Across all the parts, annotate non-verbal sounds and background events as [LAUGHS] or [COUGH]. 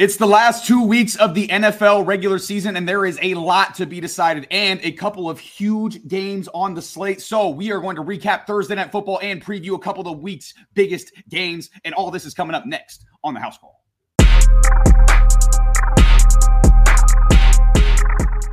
It's the last two weeks of the NFL regular season, and there is a lot to be decided and a couple of huge games on the slate. So, we are going to recap Thursday Night Football and preview a couple of the week's biggest games. And all this is coming up next on the House Call.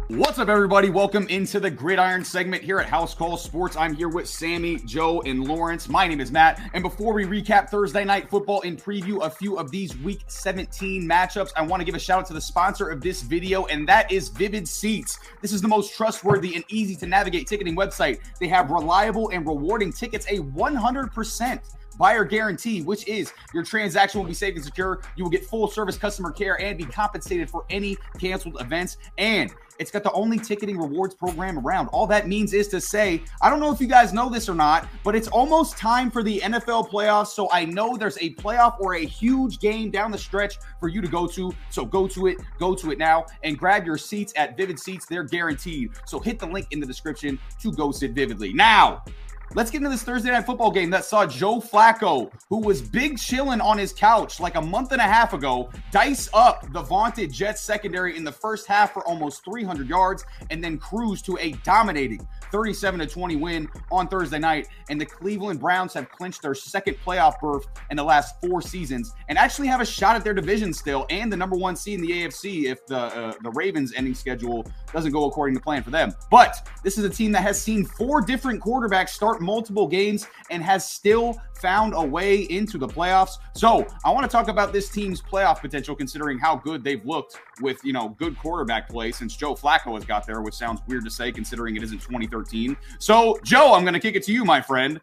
What's up, everybody? Welcome into the Gridiron segment here at House Call Sports. I'm here with Sammy, Joe, and Lawrence. My name is Matt. And before we recap Thursday night football and preview a few of these week 17 matchups, I want to give a shout out to the sponsor of this video, and that is Vivid Seats. This is the most trustworthy and easy to navigate ticketing website. They have reliable and rewarding tickets, a 100% buyer guarantee, which is your transaction will be safe and secure. You will get full service customer care and be compensated for any canceled events. And it's got the only ticketing rewards program around. All that means is to say, I don't know if you guys know this or not, but it's almost time for the NFL playoffs. So I know there's a playoff or a huge game down the stretch for you to go to. So go to it, go to it now, and grab your seats at Vivid Seats. They're guaranteed. So hit the link in the description to go sit vividly. Now, Let's get into this Thursday night football game that saw Joe Flacco, who was big chilling on his couch like a month and a half ago, dice up the vaunted Jets secondary in the first half for almost 300 yards and then cruise to a dominating 37 to 20 win on Thursday night. And the Cleveland Browns have clinched their second playoff berth in the last four seasons and actually have a shot at their division still and the number one seed in the AFC if the uh, the Ravens ending schedule doesn't go according to plan for them. But this is a team that has seen four different quarterbacks start multiple games and has still found a way into the playoffs. So I want to talk about this team's playoff potential, considering how good they've looked with you know good quarterback play since Joe Flacco has got there, which sounds weird to say considering it isn't 2013. So Joe, I'm going to kick it to you, my friend.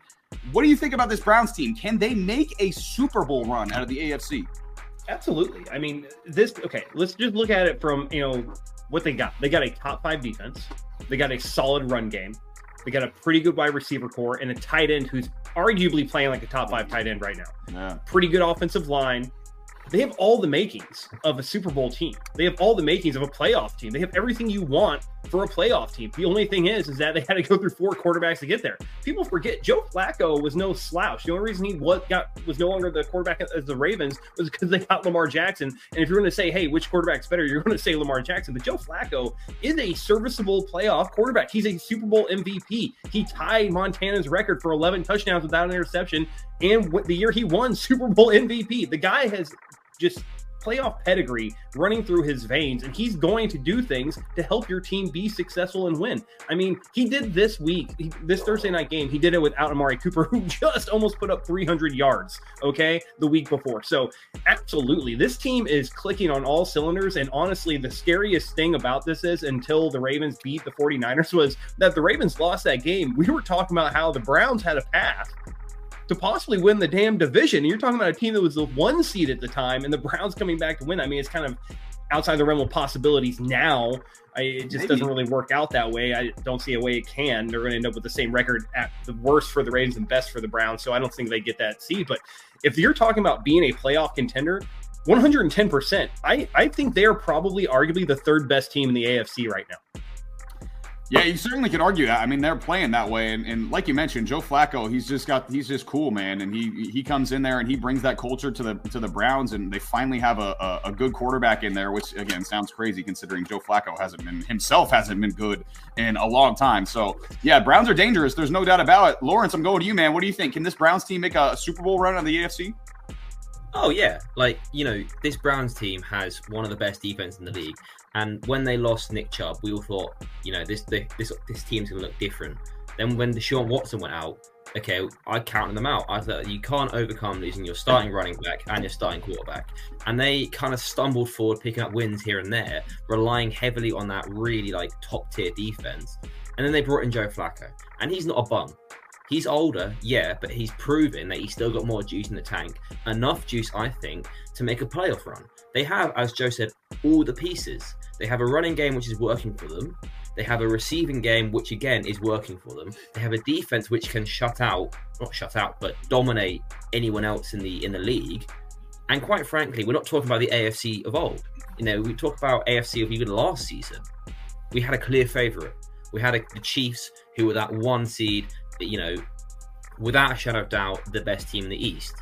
What do you think about this Browns team? Can they make a Super Bowl run out of the AFC? Absolutely. I mean, this okay, let's just look at it from, you know, what they got. They got a top 5 defense. They got a solid run game. They got a pretty good wide receiver core and a tight end who's arguably playing like a top 5 tight end right now. Yeah. Pretty good offensive line they have all the makings of a Super Bowl team. They have all the makings of a playoff team. They have everything you want for a playoff team. The only thing is, is that they had to go through four quarterbacks to get there. People forget Joe Flacco was no slouch. The only reason he was got was no longer the quarterback as the Ravens was because they got Lamar Jackson. And if you're going to say, hey, which quarterback's better, you're going to say Lamar Jackson. But Joe Flacco is a serviceable playoff quarterback. He's a Super Bowl MVP. He tied Montana's record for 11 touchdowns without an interception. And the year he won Super Bowl MVP, the guy has just playoff pedigree running through his veins, and he's going to do things to help your team be successful and win. I mean, he did this week, he, this Thursday night game, he did it without Amari Cooper, [LAUGHS] who just almost put up 300 yards, okay, the week before. So, absolutely, this team is clicking on all cylinders. And honestly, the scariest thing about this is until the Ravens beat the 49ers was that the Ravens lost that game. We were talking about how the Browns had a path to possibly win the damn division. You're talking about a team that was the one seed at the time, and the Browns coming back to win. I mean, it's kind of outside the realm of possibilities now. I, it just Maybe. doesn't really work out that way. I don't see a way it can. They're going to end up with the same record at the worst for the Ravens and best for the Browns. So I don't think they get that seed. But if you're talking about being a playoff contender, 110%, I, I think they are probably arguably the third best team in the AFC right now. Yeah, you certainly could argue that. I mean, they're playing that way, and, and like you mentioned, Joe Flacco, he's just got he's just cool, man, and he he comes in there and he brings that culture to the to the Browns, and they finally have a, a, a good quarterback in there, which again sounds crazy considering Joe Flacco hasn't been himself hasn't been good in a long time. So yeah, Browns are dangerous. There's no doubt about it. Lawrence, I'm going to you, man. What do you think? Can this Browns team make a Super Bowl run on the AFC? Oh yeah, like you know, this Browns team has one of the best defense in the league. And when they lost Nick Chubb, we all thought, you know, this this this team's to look different. Then when Deshaun Watson went out, okay, I counted them out. I thought you can't overcome losing your starting running back and your starting quarterback. And they kind of stumbled forward, picking up wins here and there, relying heavily on that really like top tier defense. And then they brought in Joe Flacco, and he's not a bum. He's older, yeah, but he's proven that he's still got more juice in the tank. Enough juice, I think, to make a playoff run. They have, as Joe said, all the pieces. They have a running game which is working for them. They have a receiving game which again is working for them. They have a defense which can shut out, not shut out, but dominate anyone else in the in the league. And quite frankly, we're not talking about the AFC of old. You know, we talk about AFC of even last season. We had a clear favorite. We had a, the Chiefs, who were that one seed. You know, without a shadow of doubt, the best team in the East.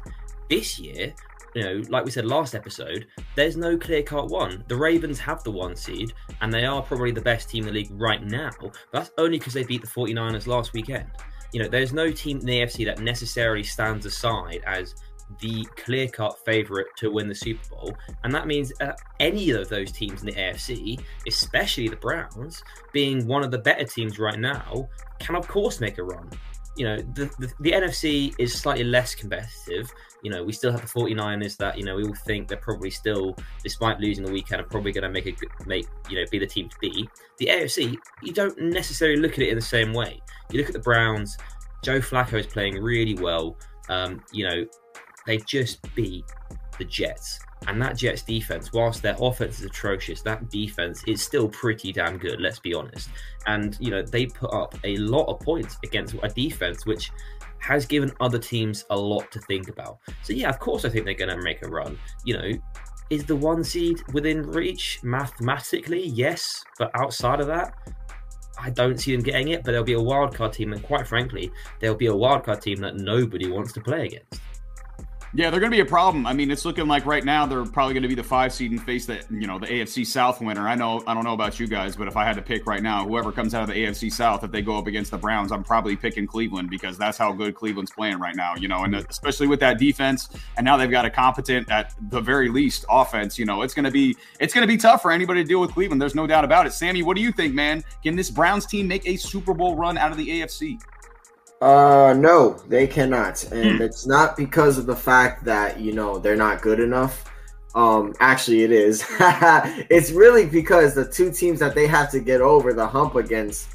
This year, you know, like we said last episode, there's no clear cut one. The Ravens have the one seed, and they are probably the best team in the league right now. But that's only because they beat the 49ers last weekend. You know, there's no team in the AFC that necessarily stands aside as the clear cut favourite to win the Super Bowl. And that means uh, any of those teams in the AFC, especially the Browns, being one of the better teams right now, can of course make a run. You know, the, the, the NFC is slightly less competitive. You know, we still have the 49ers that, you know, we all think they're probably still, despite losing the weekend, are probably going to make a make, you know, be the team to beat. The AFC, you don't necessarily look at it in the same way. You look at the Browns, Joe Flacco is playing really well. Um, you know, they just beat the Jets. And that Jets defense, whilst their offense is atrocious, that defense is still pretty damn good, let's be honest. And, you know, they put up a lot of points against a defense which has given other teams a lot to think about. So, yeah, of course, I think they're going to make a run. You know, is the one seed within reach mathematically? Yes. But outside of that, I don't see them getting it. But there'll be a wildcard team. And quite frankly, there'll be a wildcard team that nobody wants to play against. Yeah, they're going to be a problem. I mean, it's looking like right now they're probably going to be the five seed and face that you know the AFC South winner. I know I don't know about you guys, but if I had to pick right now, whoever comes out of the AFC South, if they go up against the Browns, I'm probably picking Cleveland because that's how good Cleveland's playing right now. You know, and mm-hmm. especially with that defense, and now they've got a competent, at the very least, offense. You know, it's going to be it's going to be tough for anybody to deal with Cleveland. There's no doubt about it. Sammy, what do you think, man? Can this Browns team make a Super Bowl run out of the AFC? Uh, no, they cannot, and hmm. it's not because of the fact that you know they're not good enough. Um, actually, it is. [LAUGHS] it's really because the two teams that they have to get over the hump against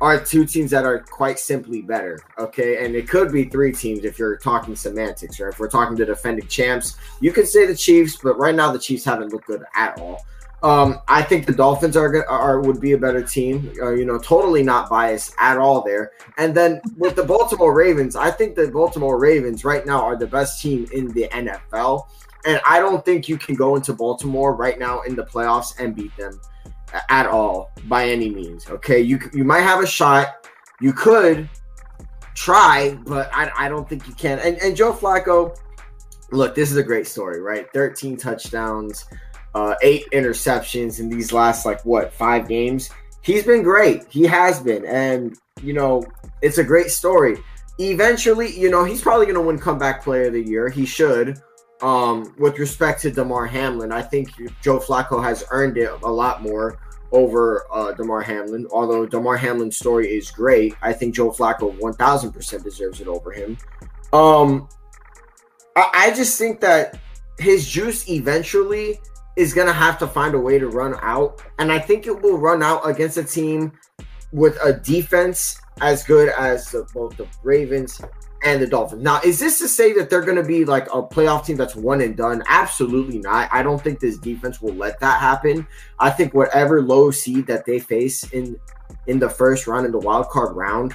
are two teams that are quite simply better. Okay, and it could be three teams if you're talking semantics, or if we're talking to defending champs, you could say the Chiefs, but right now the Chiefs haven't looked good at all. Um, I think the Dolphins are are would be a better team. Uh, you know, totally not biased at all there. And then with the Baltimore Ravens, I think the Baltimore Ravens right now are the best team in the NFL. And I don't think you can go into Baltimore right now in the playoffs and beat them at all by any means. Okay, you you might have a shot. You could try, but I, I don't think you can. And, and Joe Flacco, look, this is a great story, right? 13 touchdowns uh, eight interceptions in these last like what five games. He's been great. He has been, and you know it's a great story. Eventually, you know he's probably going to win comeback player of the year. He should. Um, with respect to Damar Hamlin, I think Joe Flacco has earned it a lot more over uh, Damar Hamlin. Although Damar Hamlin's story is great, I think Joe Flacco 1000% deserves it over him. Um, I, I just think that his juice eventually is going to have to find a way to run out. And I think it will run out against a team with a defense as good as the, both the Ravens and the Dolphins. Now, is this to say that they're going to be like a playoff team that's one and done? Absolutely not. I don't think this defense will let that happen. I think whatever low seed that they face in in the first round in the wild card round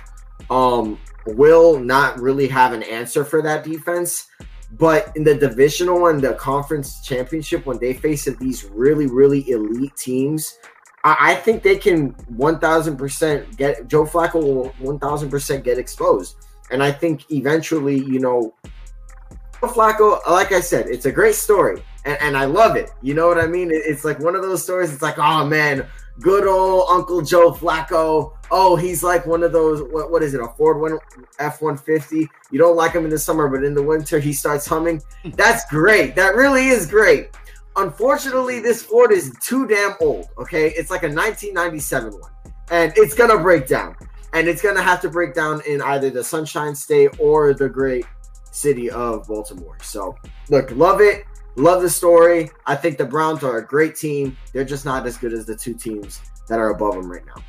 um will not really have an answer for that defense. But in the divisional and the conference championship, when they face these really, really elite teams, I, I think they can 1000% get Joe Flacco will 1000% get exposed. And I think eventually, you know, Joe Flacco, like I said, it's a great story and, and I love it. You know what I mean? It, it's like one of those stories. It's like, oh man, good old Uncle Joe Flacco. Oh, he's like one of those. What, what is it? A Ford F one fifty. You don't like him in the summer, but in the winter he starts humming. Hmm. That's great. That really is great. Unfortunately, this Ford is too damn old. Okay, it's like a 1997 one, and it's gonna break down. And it's gonna have to break down in either the Sunshine State or the great city of Baltimore. So, look, love it. Love the story. I think the Browns are a great team. They're just not as good as the two teams that are above them right now.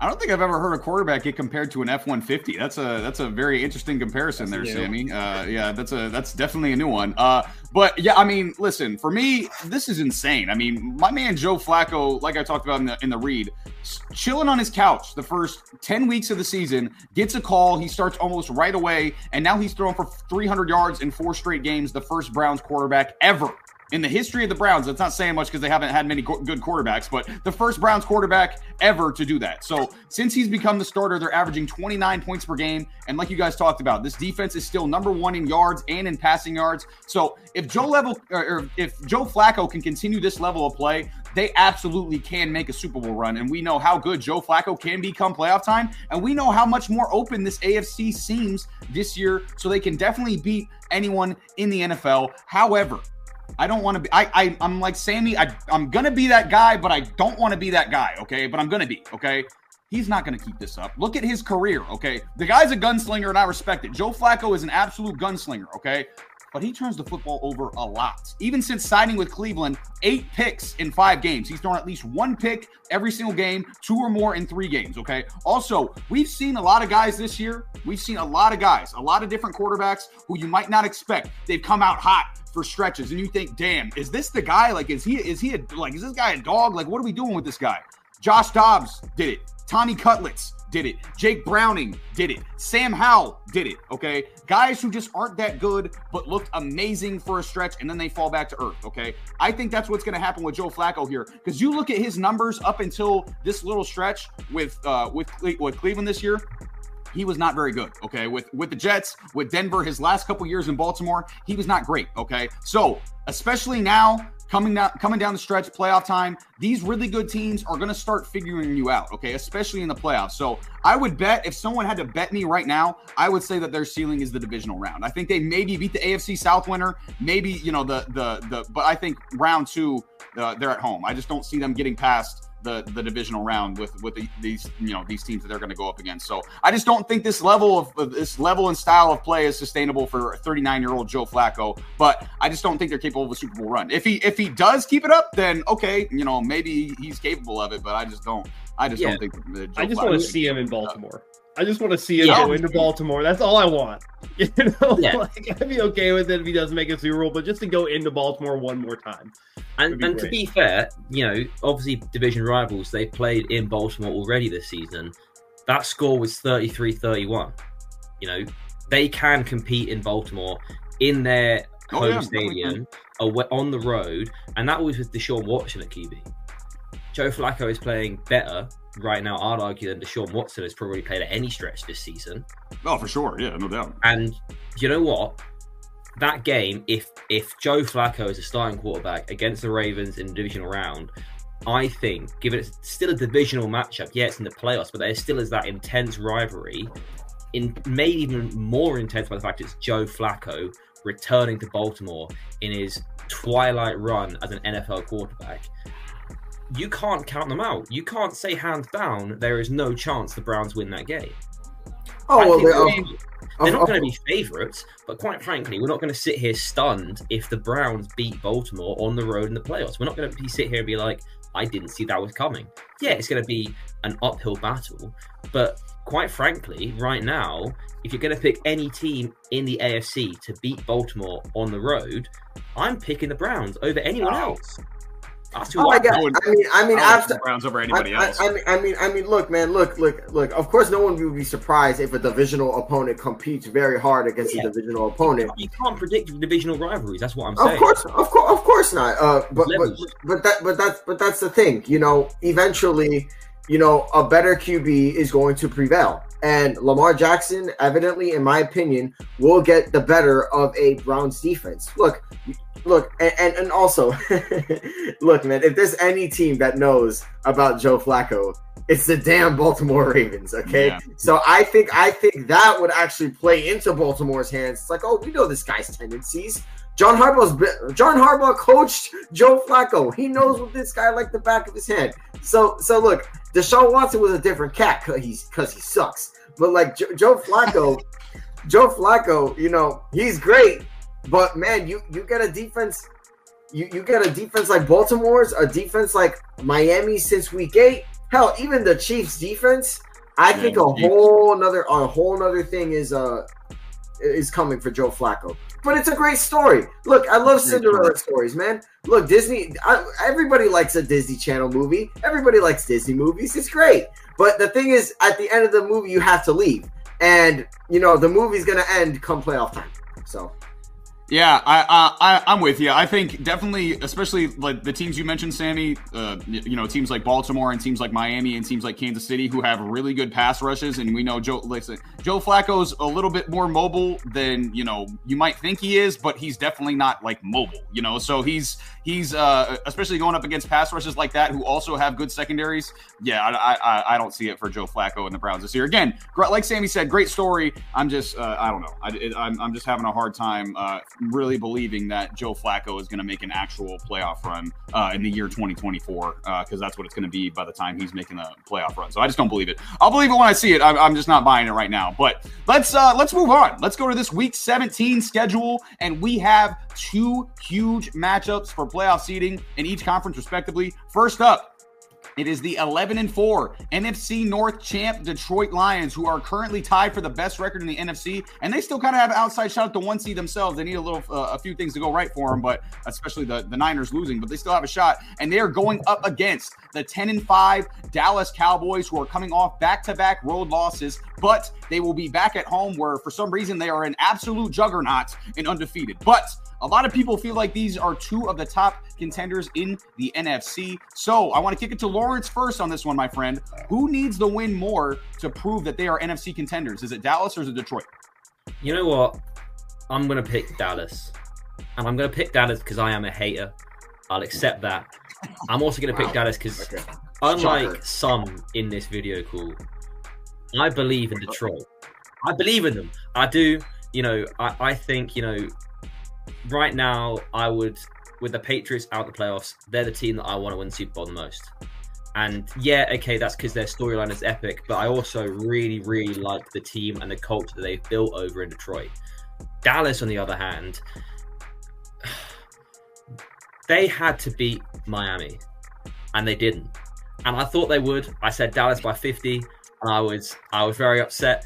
I don't think I've ever heard a quarterback get compared to an F one fifty. That's a that's a very interesting comparison that's there, Sammy. Uh, yeah, that's a that's definitely a new one. Uh, but yeah, I mean, listen, for me, this is insane. I mean, my man Joe Flacco, like I talked about in the in the read, chilling on his couch the first ten weeks of the season, gets a call. He starts almost right away, and now he's thrown for three hundred yards in four straight games. The first Browns quarterback ever in the history of the Browns. That's not saying much because they haven't had many go- good quarterbacks, but the first Browns quarterback ever to do that. So since he's become the starter, they're averaging 29 points per game. And like you guys talked about, this defense is still number one in yards and in passing yards. So if Joe level or if Joe Flacco can continue this level of play, they absolutely can make a Super Bowl run. And we know how good Joe Flacco can become playoff time. And we know how much more open this AFC seems this year. So they can definitely beat anyone in the NFL. However, I don't want to be. I, I I'm like Sammy. I I'm gonna be that guy, but I don't want to be that guy. Okay, but I'm gonna be. Okay. He's not going to keep this up. Look at his career, okay? The guy's a gunslinger, and I respect it. Joe Flacco is an absolute gunslinger, okay? But he turns the football over a lot. Even since signing with Cleveland, eight picks in five games. He's thrown at least one pick every single game, two or more in three games, okay? Also, we've seen a lot of guys this year. We've seen a lot of guys, a lot of different quarterbacks who you might not expect. They've come out hot for stretches, and you think, damn, is this the guy? Like, is he, is he a, like, is this guy a dog? Like, what are we doing with this guy? Josh Dobbs did it. Tommy Cutlets did it. Jake Browning did it. Sam Howell did it. Okay. Guys who just aren't that good, but looked amazing for a stretch and then they fall back to earth. Okay. I think that's what's going to happen with Joe Flacco here. Because you look at his numbers up until this little stretch with, uh, with, with Cleveland this year he was not very good. Okay, with with the Jets, with Denver, his last couple years in Baltimore, he was not great. Okay, so especially now coming down coming down the stretch, playoff time, these really good teams are going to start figuring you out. Okay, especially in the playoffs. So I would bet if someone had to bet me right now, I would say that their ceiling is the divisional round. I think they maybe beat the AFC South winner, maybe you know the the the, but I think round two uh, they're at home. I just don't see them getting past the the divisional round with with the, these you know these teams that they're going to go up against. So I just don't think this level of, of this level and style of play is sustainable for 39 year old Joe Flacco. But I just don't think they're capable of a Super Bowl run. If he if he does keep it up, then okay, you know maybe he's capable of it. But I just don't. I just yeah. don't think. I just want to see him in Baltimore. I just want to see him yeah. go into Baltimore. That's all I want. [LAUGHS] You know, yeah. like, I'd be okay with it if he doesn't make a Super Bowl, but just to go into Baltimore one more time. And, and to be fair, you know, obviously division rivals, they played in Baltimore already this season. That score was 33-31. You know, they can compete in Baltimore in their oh, home yeah. stadium away, on the road, and that was with Deshaun Watson at QB. Joe Flacco is playing better right now, I'd argue that Deshaun Watson has probably played at any stretch this season. Oh, for sure. Yeah, no doubt. And you know what? That game, if if Joe Flacco is a starting quarterback against the Ravens in the divisional round, I think, given it's still a divisional matchup, yeah, it's in the playoffs, but there still is that intense rivalry, in made even more intense by the fact it's Joe Flacco returning to Baltimore in his twilight run as an NFL quarterback you can't count them out. You can't say hands down there is no chance the Browns win that game. Oh well, they're, they're, they're not going to be favourites, but quite frankly, we're not going to sit here stunned if the Browns beat Baltimore on the road in the playoffs. We're not going to sit here and be like, "I didn't see that was coming." Yeah, it's going to be an uphill battle, but quite frankly, right now, if you're going to pick any team in the AFC to beat Baltimore on the road, I'm picking the Browns over anyone else. Oh my god! I mean, I mean, after Browns over anybody I, else. I, I, mean, I mean, I mean, look, man, look, look, look. Of course, no one would be surprised if a divisional opponent competes very hard against yeah. a divisional opponent. You can't predict divisional rivalries. That's what I'm saying. Of course, of course, of course not. Uh, but, but but that but that's but that's the thing. You know, eventually, you know, a better QB is going to prevail. And Lamar Jackson, evidently, in my opinion, will get the better of a Browns defense. Look, look, and, and, and also, [LAUGHS] look, man, if there's any team that knows about Joe Flacco, it's the damn Baltimore Ravens. Okay, yeah. so I think I think that would actually play into Baltimore's hands. It's like, oh, we know this guy's tendencies. John Harbaugh's John Harbaugh coached Joe Flacco. He knows what this guy like the back of his head. So so look, Deshaun Watson was a different cat because he's because he sucks. But like Joe, Joe Flacco, [LAUGHS] Joe Flacco, you know he's great, but man, you you get a defense, you you get a defense like Baltimore's, a defense like Miami since week eight. Hell, even the Chiefs' defense. I think a whole another a whole another thing is uh is coming for Joe Flacco. But it's a great story. Look, I love Cinderella stories, man. Look, Disney. I, everybody likes a Disney Channel movie. Everybody likes Disney movies. It's great. But the thing is, at the end of the movie, you have to leave, and you know the movie's gonna end come playoff time. So Yeah, I, I I'm with you. I think definitely, especially like the teams you mentioned, Sammy. Uh, you know, teams like Baltimore and teams like Miami and teams like Kansas City who have really good pass rushes, and we know Joe. Listen, Joe Flacco's a little bit more mobile than you know you might think he is, but he's definitely not like mobile. You know, so he's he's uh, especially going up against pass rushes like that who also have good secondaries. Yeah, I, I I don't see it for Joe Flacco and the Browns this year. Again, like Sammy said, great story. I'm just uh, I don't know. I, I'm I'm just having a hard time. Uh, really believing that Joe Flacco is going to make an actual playoff run uh, in the year 2024 because uh, that's what it's going to be by the time he's making a playoff run. So I just don't believe it. I'll believe it when I see it. I'm, I'm just not buying it right now. But let's uh, let's move on. Let's go to this week 17 schedule, and we have two huge matchups for playoff seeding in each conference, respectively. First up, it is the 11 and 4 NFC North champ Detroit Lions, who are currently tied for the best record in the NFC, and they still kind of have outside shot at the one seed themselves. They need a little, uh, a few things to go right for them, but especially the, the Niners losing, but they still have a shot. And they are going up against the 10 and 5 Dallas Cowboys, who are coming off back to back road losses, but they will be back at home where for some reason they are an absolute juggernaut and undefeated. But a lot of people feel like these are two of the top contenders in the NFC. So I want to kick it to Lawrence first on this one, my friend. Who needs the win more to prove that they are NFC contenders? Is it Dallas or is it Detroit? You know what? I'm going to pick Dallas. And I'm going to pick Dallas because I am a hater. I'll accept that. I'm also going to pick wow. Dallas because, okay. unlike some in this video call, I believe in uh, Detroit. I believe in them. I do. You know, I, I think, you know, right now, I would, with the Patriots out the playoffs, they're the team that I want to win Super Bowl the most. And yeah, okay, that's because their storyline is epic, but I also really, really like the team and the culture that they've built over in Detroit. Dallas, on the other hand, [SIGHS] they had to beat Miami, and they didn't. And I thought they would. I said Dallas by 50, and I was I was very upset.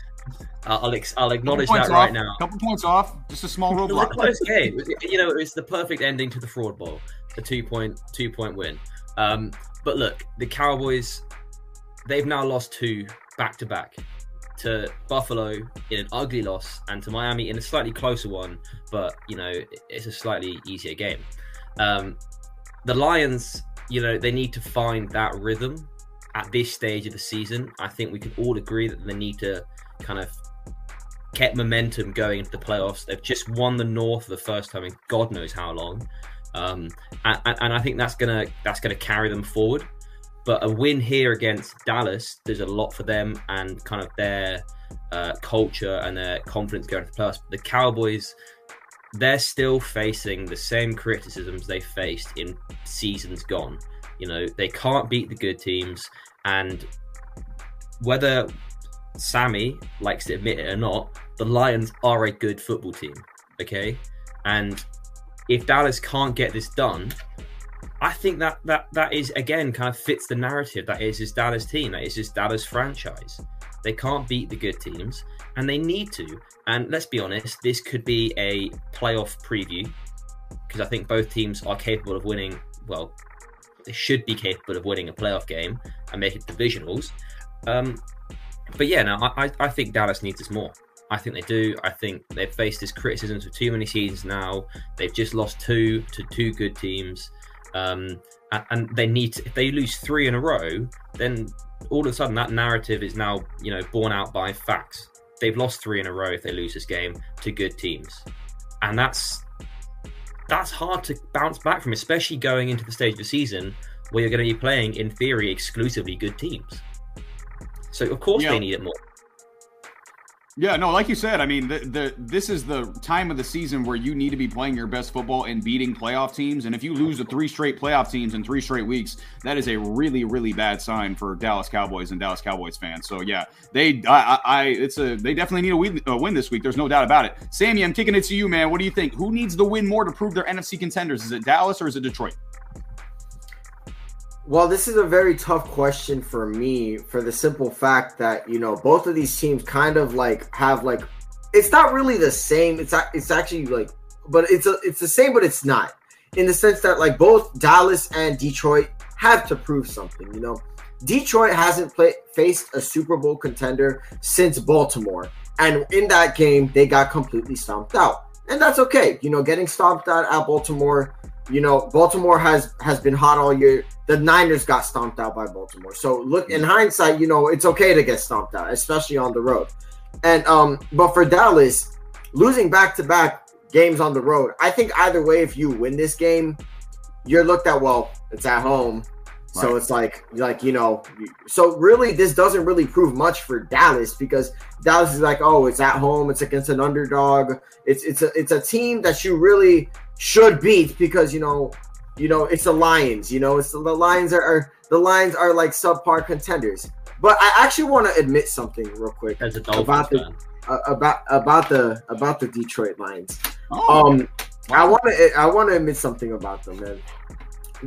Uh, I'll ex- I'll acknowledge that right off, now. Couple points off, just a small [LAUGHS] roadblock. It was a close game. You know, it was the perfect ending to the fraud bowl, a two point two point win. Um, but look, the Cowboys, they've now lost two back to back to Buffalo in an ugly loss and to Miami in a slightly closer one, but you know it's a slightly easier game. Um, the Lions, you know, they need to find that rhythm at this stage of the season. I think we can all agree that they need to kind of kept momentum going into the playoffs. They've just won the North for the first time in God knows how long, um, and, and, I think that's gonna that's gonna carry them forward. But a win here against Dallas, there's a lot for them and kind of their uh, culture and their confidence going to the playoffs. The Cowboys, they're still facing the same criticisms they faced in seasons gone. You know, they can't beat the good teams, and whether Sammy likes to admit it or not, the Lions are a good football team. Okay, and if Dallas can't get this done, I think that that that is again kind of fits the narrative that is his Dallas team, that is his Dallas franchise. They can't beat the good teams, and they need to. And let's be honest, this could be a playoff preview because I think both teams are capable of winning. Well, they should be capable of winning a playoff game and making divisionals. Um, but yeah, no, I, I think Dallas needs this more. I think they do. I think they've faced this criticism for too many seasons now. They've just lost two to two good teams, um, and, and, they need to, if they lose three in a row, then all of a sudden that narrative is now you know borne out by facts. They've lost three in a row if they lose this game to good teams, and that's that's hard to bounce back from, especially going into the stage of the season where you're going to be playing in theory exclusively good teams. So of course they need it more. Yeah, no, like you said, I mean, the, the this is the time of the season where you need to be playing your best football and beating playoff teams. And if you lose to three straight playoff teams in three straight weeks, that is a really, really bad sign for Dallas Cowboys and Dallas Cowboys fans. So yeah, they, I, I it's a, they definitely need a win, a win this week. There's no doubt about it. Sammy, I'm kicking it to you, man. What do you think? Who needs the win more to prove they're NFC contenders? Is it Dallas or is it Detroit? Well, this is a very tough question for me for the simple fact that, you know, both of these teams kind of like have like it's not really the same. It's it's actually like but it's a, it's the same but it's not. In the sense that like both Dallas and Detroit have to prove something, you know. Detroit hasn't played faced a Super Bowl contender since Baltimore. And in that game, they got completely stomped out. and that's okay. You know, getting stomped out at Baltimore. You know, Baltimore has has been hot all year. The Niners got stomped out by Baltimore. So look in hindsight, you know, it's okay to get stomped out, especially on the road. And um, but for Dallas, losing back to back games on the road, I think either way, if you win this game, you're looked at well. It's at home, so it's like like you know. So really, this doesn't really prove much for Dallas because Dallas is like, oh, it's at home. It's against an underdog. It's it's a it's a team that you really should beat because you know you know it's the Lions. You know, it's the, the Lions are, are the Lions are like subpar contenders. But I actually want to admit something real quick As a About the- uh, about about the about the Detroit Lions. Oh, Um, I want to I want to admit something about them, man.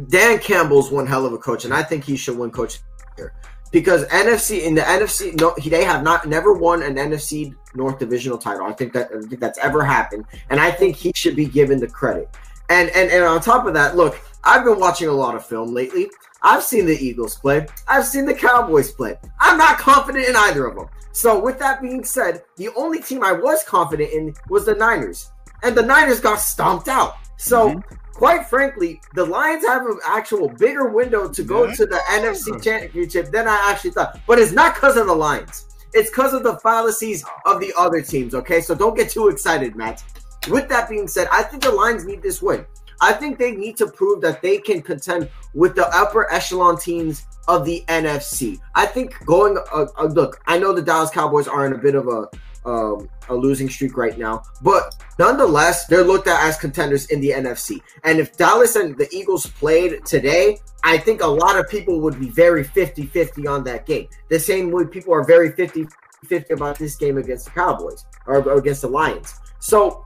Dan Campbell's one hell of a coach, and I think he should win coach here because NFC in the NFC, no, they have not never won an NFC North divisional title. I think that I think that's ever happened, and I think he should be given the credit. And and and on top of that, look, I've been watching a lot of film lately. I've seen the Eagles play. I've seen the Cowboys play. I'm not confident in either of them. So with that being said, the only team I was confident in was the Niners, and the Niners got stomped out. So. Mm-hmm. Quite frankly, the Lions have an actual bigger window to go Yeah. to the NFC Championship than I actually thought. But it's not because of the Lions. It's because of the fallacies of the other teams. Okay, so don't get too excited, Matt. With that being said, I think the Lions need this win. I think they need to prove that they can contend with the upper echelon teams of the NFC. I think going uh, uh, look, I know the Dallas Cowboys are in a bit of a um, a losing streak right now, but nonetheless, they're looked at as contenders in the NFC. And if Dallas and the Eagles played today, I think a lot of people would be very 50-50 on that game. The same way people are very 50-50 about this game against the Cowboys or against the Lions. So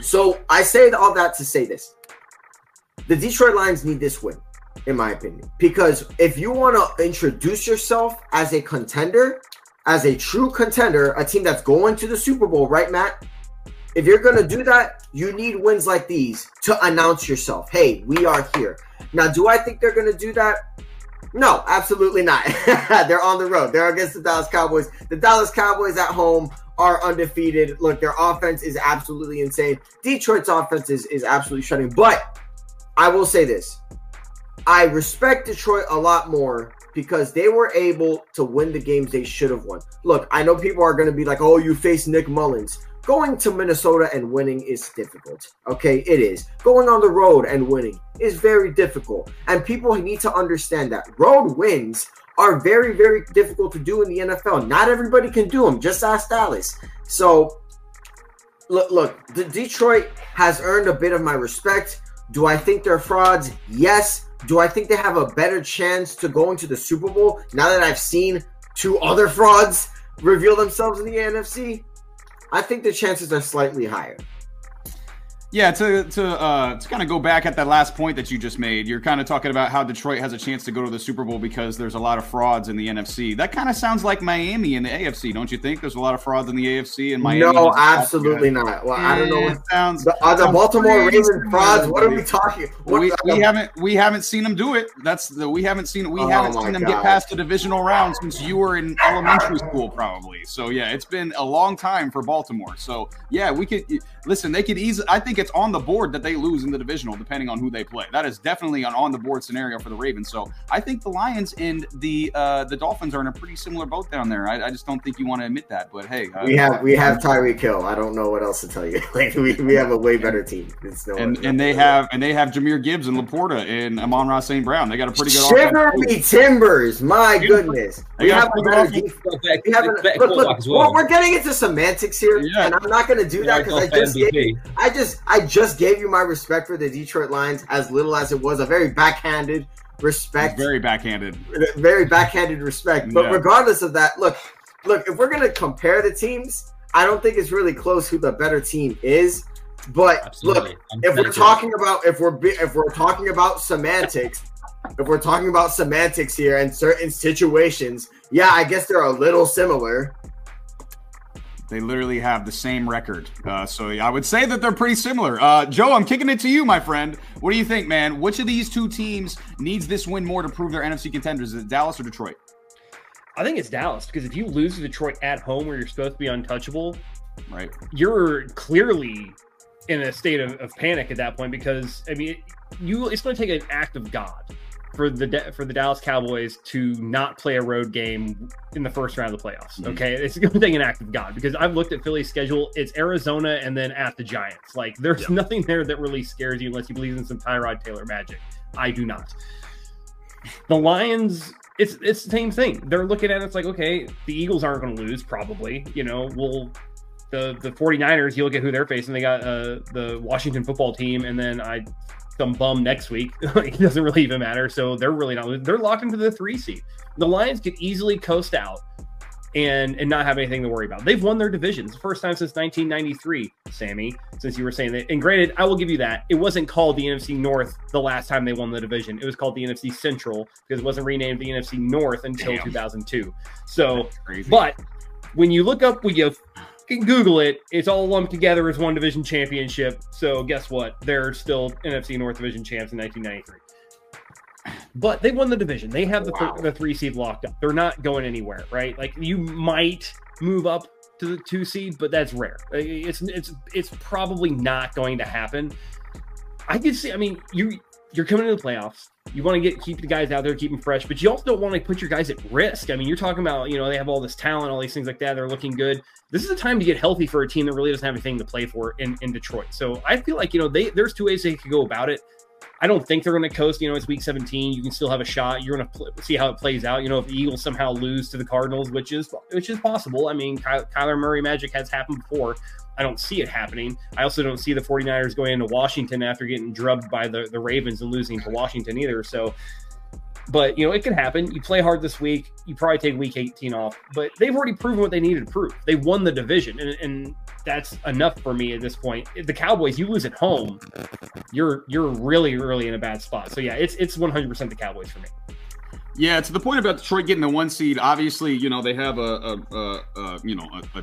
so I say all that to say this. The Detroit Lions need this win, in my opinion. Because if you want to introduce yourself as a contender, as a true contender, a team that's going to the Super Bowl, right, Matt? If you're going to do that, you need wins like these to announce yourself. Hey, we are here. Now, do I think they're going to do that? No, absolutely not. [LAUGHS] they're on the road. They're against the Dallas Cowboys. The Dallas Cowboys at home are undefeated. Look, their offense is absolutely insane. Detroit's offense is, is absolutely shutting. But I will say this I respect Detroit a lot more because they were able to win the games they should have won. Look, I know people are going to be like, oh, you face Nick Mullens. Going to Minnesota and winning is difficult. Okay, it is. Going on the road and winning is very difficult. And people need to understand that road wins are very, very difficult to do in the NFL. Not everybody can do them. Just ask Dallas. So, look, look, the Detroit has earned a bit of my respect. Do I think they're frauds? Yes. Do I think they have a better chance to go into the Super Bowl now that I've seen two other frauds reveal themselves in the NFC? I think the chances are slightly higher. Yeah, to to uh, to kind of go back at that last point that you just made, you're kind of talking about how Detroit has a chance to go to the Super Bowl because there's a lot of frauds in the NFC. That kind of sounds like Miami in the AFC, don't you think? There's a lot of frauds in the AFC and Miami. no, absolutely not. Well, I don't know. What, sounds. the, are the Baltimore Ravens frauds? What are we talking? [LAUGHS] What, we, uh, we haven't we haven't seen them do it. That's the we haven't seen we Oh haven't seen them God. get past the divisional round since you were in elementary school, probably. So yeah, it's been a long time for Baltimore. So yeah, we could listen. They could easily. I think it's on the board that they lose in the divisional, depending on who they play. That is definitely an on the board scenario for the Ravens. So I think the Lions and the uh, the Dolphins are in a pretty similar boat down there. I, I just don't think you want to admit that, but hey, uh, we have we have Tyreek Hill. I don't know what else to tell you. [LAUGHS] Like we, we have a way better team. It's no, and and they have and they have Jahmyr Gibbs and Laporta and Amon-Ra St. Brown. They got a pretty good Shiver me timbers. My goodness. We got have a a good better offense. defense. Got better, We have a, better look, quarterback look, as well. we're, we're getting into semantics here, Yeah. and I'm not going to do that because I just gave, I just I just gave you my respect for the Detroit Lions, as little as it was, a very backhanded respect, Very backhanded. very backhanded respect. But Yeah. regardless of that, look, look, if we're gonna compare the teams, I don't think it's really close who the better team is. But Absolutely. look, I'm if we're talking about if we're if we're talking about semantics, if we're talking about semantics here and certain situations, yeah, I guess they're a little similar. They literally have the same record. Uh, so I would say that they're pretty similar. Uh, Joe, I'm kicking it to you, my friend. What do you think, man? Which of these two teams needs this win more to prove they're NFC contenders? Is it Dallas or Detroit? I think it's Dallas because if you lose to Detroit at home where you're supposed to be untouchable, Right. you're clearly in a state of, of panic at that point because I mean, you it's going to take an act of God for the for the Dallas Cowboys to not play a road game in the first round of the playoffs. Mm-hmm. Okay, it's going to take an act of God because I've looked at Philly's schedule. It's Arizona and then at the Giants. Like there's yep. nothing there that really scares you unless you believe in some Tyrod Taylor magic. I do not. The Lions. It's it's the same thing. They're looking at it, it's like okay, the Eagles aren't going to lose probably. You know, we'll the the 49ers, you look at who they're facing. They got uh, the Washington football team, and then I some bum next week. [LAUGHS] it doesn't really even matter. So they're really not. They're locked into the three seed. The Lions could easily coast out and and not have anything to worry about. They've won their divisions the first time since 1993. Sammy, since you were saying that, and granted, I will give you that it wasn't called the NFC North the last time they won the division. It was called the NFC Central because it wasn't renamed the NFC North until Damn. 2002. So, but when you look up, we you can Google it. It's all lumped together as one division championship. So guess what? They're still NFC North Division champs in 1993. But they won the division. They have the, wow. th- the three seed locked up. They're not going anywhere, right? Like you might move up to the two seed, but that's rare. It's it's it's probably not going to happen. I could see. I mean, you you're coming to the playoffs. You want to get keep the guys out there, keep them fresh, but you also don't want to put your guys at risk. I mean, you're talking about you know they have all this talent, all these things like that. They're looking good. This is a time to get healthy for a team that really doesn't have anything to play for in, in Detroit. So I feel like you know they there's two ways they could go about it. I don't think they're going to coast. You know, it's week 17. You can still have a shot. You're going to pl- see how it plays out. You know, if the Eagles somehow lose to the Cardinals, which is which is possible. I mean, Ky- Kyler Murray magic has happened before. I don't see it happening. I also don't see the 49ers going into Washington after getting drubbed by the, the Ravens and losing to Washington either. So, but you know, it can happen. You play hard this week. You probably take week 18 off, but they've already proven what they needed to prove. They won the division, and, and that's enough for me at this point. The Cowboys, you lose at home, you're you're really really in a bad spot. So yeah, it's it's 100% the Cowboys for me. Yeah, to the point about Detroit getting the one seed. Obviously, you know they have a, a, a, a you know a,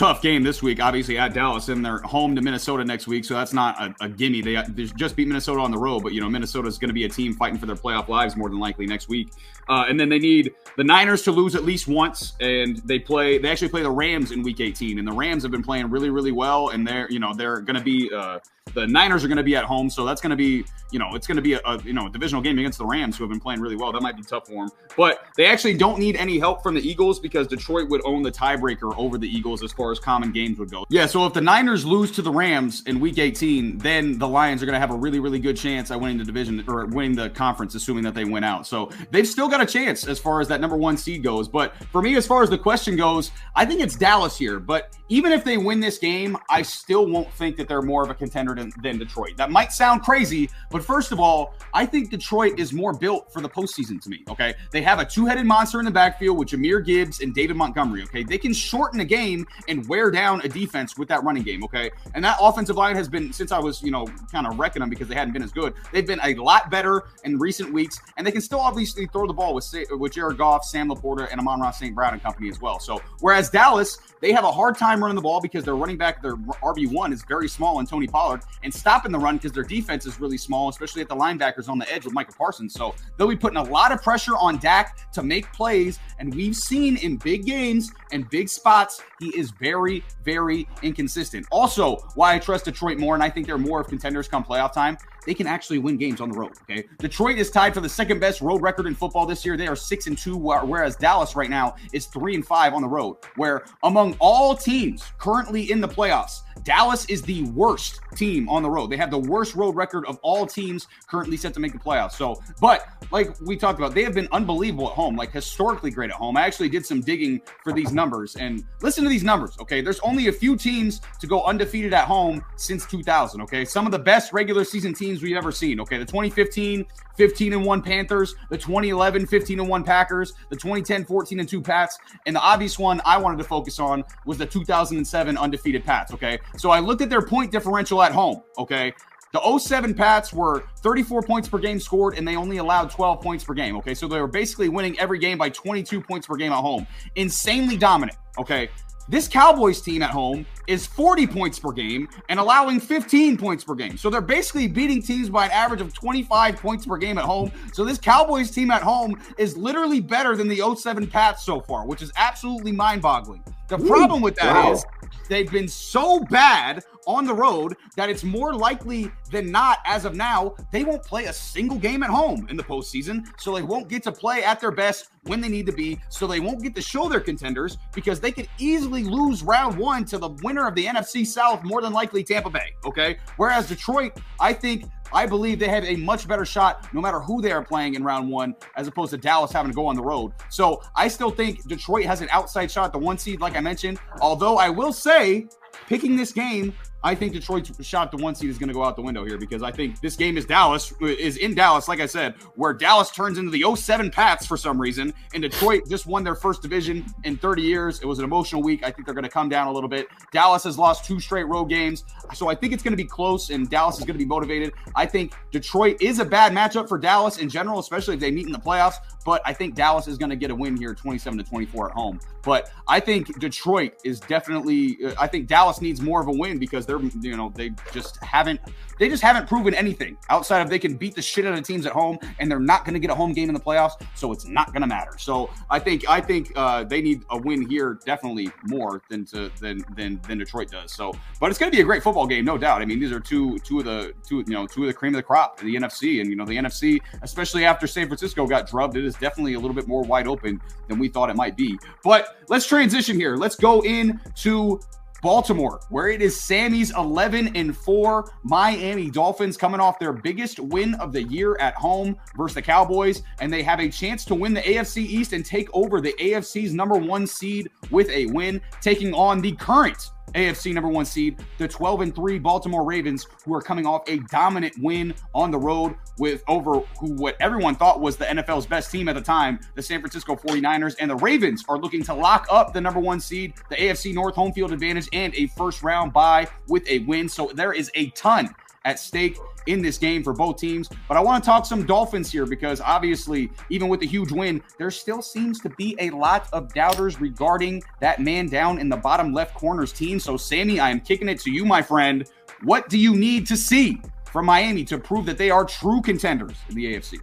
tough game this week, obviously at Dallas, and they're home to Minnesota next week. So that's not a, a gimme. They, they, just beat Minnesota on the road, but you know Minnesota is going to be a team fighting for their playoff lives more than likely next week. Uh, and then they need the Niners to lose at least once, and they play. They actually play the Rams in Week 18, and the Rams have been playing really, really well, and they're you know they're going to be. Uh, the Niners are going to be at home, so that's going to be, you know, it's going to be a, a, you know divisional game against the Rams, who have been playing really well. That might be tough for them, but they actually don't need any help from the Eagles because Detroit would own the tiebreaker over the Eagles as far as common games would go. Yeah, so if the Niners lose to the Rams in Week 18, then the Lions are going to have a really, really good chance at winning the division or winning the conference, assuming that they win out. So they've still got a chance as far as that number one seed goes. But for me, as far as the question goes, I think it's Dallas here. But even if they win this game, I still won't think that they're more of a contender than, than Detroit. That might sound crazy, but first of all, I think Detroit is more built for the postseason to me. Okay. They have a two headed monster in the backfield with Jahmyr Gibbs and David Montgomery. Okay. They can shorten a game and wear down a defense with that running game. Okay. And that offensive line has been, since I was, you know, kind of wrecking them because they hadn't been as good, they've been a lot better in recent weeks. And they can still obviously throw the ball with, with Jared Goff, Sam LaPorta, and Amon-Ra St. Brown and company as well. So, whereas Dallas, they have a hard time running the ball because their running back, their RB1 is very small and Tony Pollard, and stopping the run because their defense is really small, especially at the linebackers on the edge with Micah Parsons. So they'll be putting a lot of pressure on Dak to make plays. And we've seen in big games and big spots, he is very, very inconsistent. Also, why I trust Detroit more, and I think they're more of contenders come playoff time, they can actually win games on the road. Okay. Detroit is tied for the second best road record in football this year. They are six and two, whereas Dallas right now is three and five on the road, where among all teams currently in the playoffs, Dallas is the worst team on the road. They have the worst road record of all teams currently set to make the playoffs. So, but like we talked about, they have been unbelievable at home, like historically great at home. I actually did some digging for these numbers and listen to these numbers. Okay. There's only a few teams to go undefeated at home since 2000. Okay. Some of the best regular season teams we've ever seen. Okay. The 2015 15 and 1 Panthers, the 2011 15 and 1 Packers, the 2010 14 and 2 Pats, and the obvious one I wanted to focus on was the 2007 undefeated Pats, okay? So I looked at their point differential at home, okay? The 07 Pats were 34 points per game scored, and they only allowed 12 points per game. Okay, so they were basically winning every game by 22 points per game at home. Insanely dominant. Okay, this Cowboys team at home is 40 points per game and allowing 15 points per game. So they're basically beating teams by an average of 25 points per game at home. So this Cowboys team at home is literally better than the 07 Pats so far, which is absolutely mind boggling. The problem with that wow. is they've been so bad on the road that it's more likely than not, as of now, they won't play a single game at home in the postseason. So they won't get to play at their best when they need to be. So they won't get to show their contenders because they could easily lose round one to the winner of the NFC South, more than likely Tampa Bay. Okay. Whereas Detroit, I think I believe they have a much better shot no matter who they are playing in round one, as opposed to Dallas having to go on the road. So I still think Detroit has an outside shot the one seed, like I mentioned. Although I will say, picking this game, I think Detroit's shot the one seed is going to go out the window here because I think this game is Dallas is in Dallas, like I said, where Dallas turns into the 07 Pats for some reason, and Detroit just won their first division in 30 years. It was an emotional week. I think they're going to come down a little bit. Dallas has lost two straight road games, so I think it's going to be close, and Dallas is going to be motivated. I think Detroit is a bad matchup for Dallas in general, especially if they meet in the playoffs. But I think Dallas is going to get a win here, 27 to 24 at home. But I think Detroit is definitely. Uh, I think Dallas needs more of a win because they're you know they just haven't they just haven't proven anything outside of they can beat the shit out of teams at home and they're not going to get a home game in the playoffs so it's not going to matter. So i think i think uh, they need a win here definitely more than to than than than detroit does. So but it's going to be a great football game no doubt. I mean these are two two of the two you know two of the cream of the crop in the nfc and you know the nfc especially after san francisco got drubbed it is definitely a little bit more wide open than we thought it might be. But let's transition here. Let's go into Baltimore, where it is Sammy's 11 and 4 Miami Dolphins coming off their biggest win of the year at home versus the Cowboys, and they have a chance to win the AFC East and take over the AFC's number one seed with a win, taking on the current AFC number one seed, the 12 and 3 Baltimore Ravens, who are coming off a dominant win on the road with over who what everyone thought was the NFL's best team at the time, the San Francisco 49ers. And the Ravens are looking to lock up the number one seed, the AFC North home field advantage, and a first round bye with a win. So there is a ton at stake in this game for both teams. But I want to talk some Dolphins here because obviously, even with the huge win, there still seems to be a lot of doubters regarding that man down in the bottom left corner's team. So, Sammy, I am kicking it to you, my friend. What do you need to see from Miami to prove that they are true contenders in the AFC?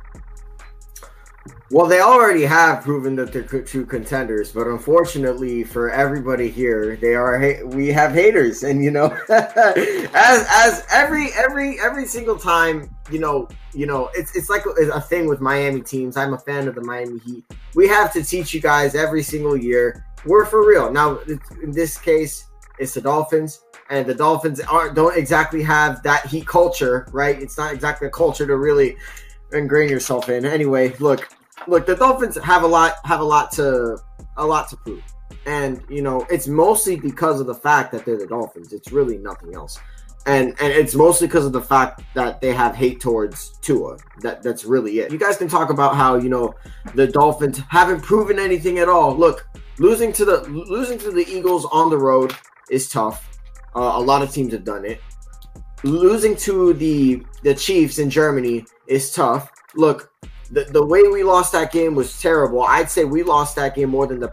Well, they already have proven that they're true contenders, but unfortunately for everybody here, they are we have haters, and you know, [LAUGHS] as as every every every single time, you know, you know, it's it's like a, a thing with Miami teams. I'm a fan of the Miami Heat. We have to teach you guys every single year. We're for real. Now, in this case, it's the Dolphins and the Dolphins aren't don't exactly have that heat culture, right? It's not exactly a culture to really ingrain yourself in. Anyway, look, look, the Dolphins have a lot have a lot to a lot to prove. And you know, it's mostly because of the fact that they're the Dolphins. It's really nothing else. And and it's mostly because of the fact that they have hate towards Tua. That that's really it. You guys can talk about how, you know, the Dolphins haven't proven anything at all. Look, losing to the losing to the Eagles on the road is tough. Uh, a lot of teams have done it. Losing to the the Chiefs in Germany is tough. Look, the, the way we lost that game was terrible. I'd say we lost that game more than the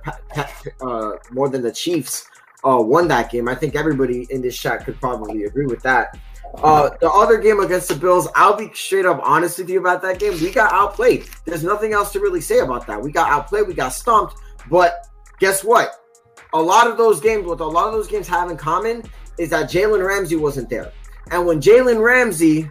uh, more than the Chiefs uh, won that game. I think everybody in this chat could probably agree with that. Uh, the other game against the Bills, I'll be straight up honest with you about that game. We got outplayed. There's nothing else to really say about that. We got outplayed. We got stumped. But guess what? A lot of those games, what a lot of those games have in common is that Jalen Ramsey wasn't there. And when Jalen Ramsey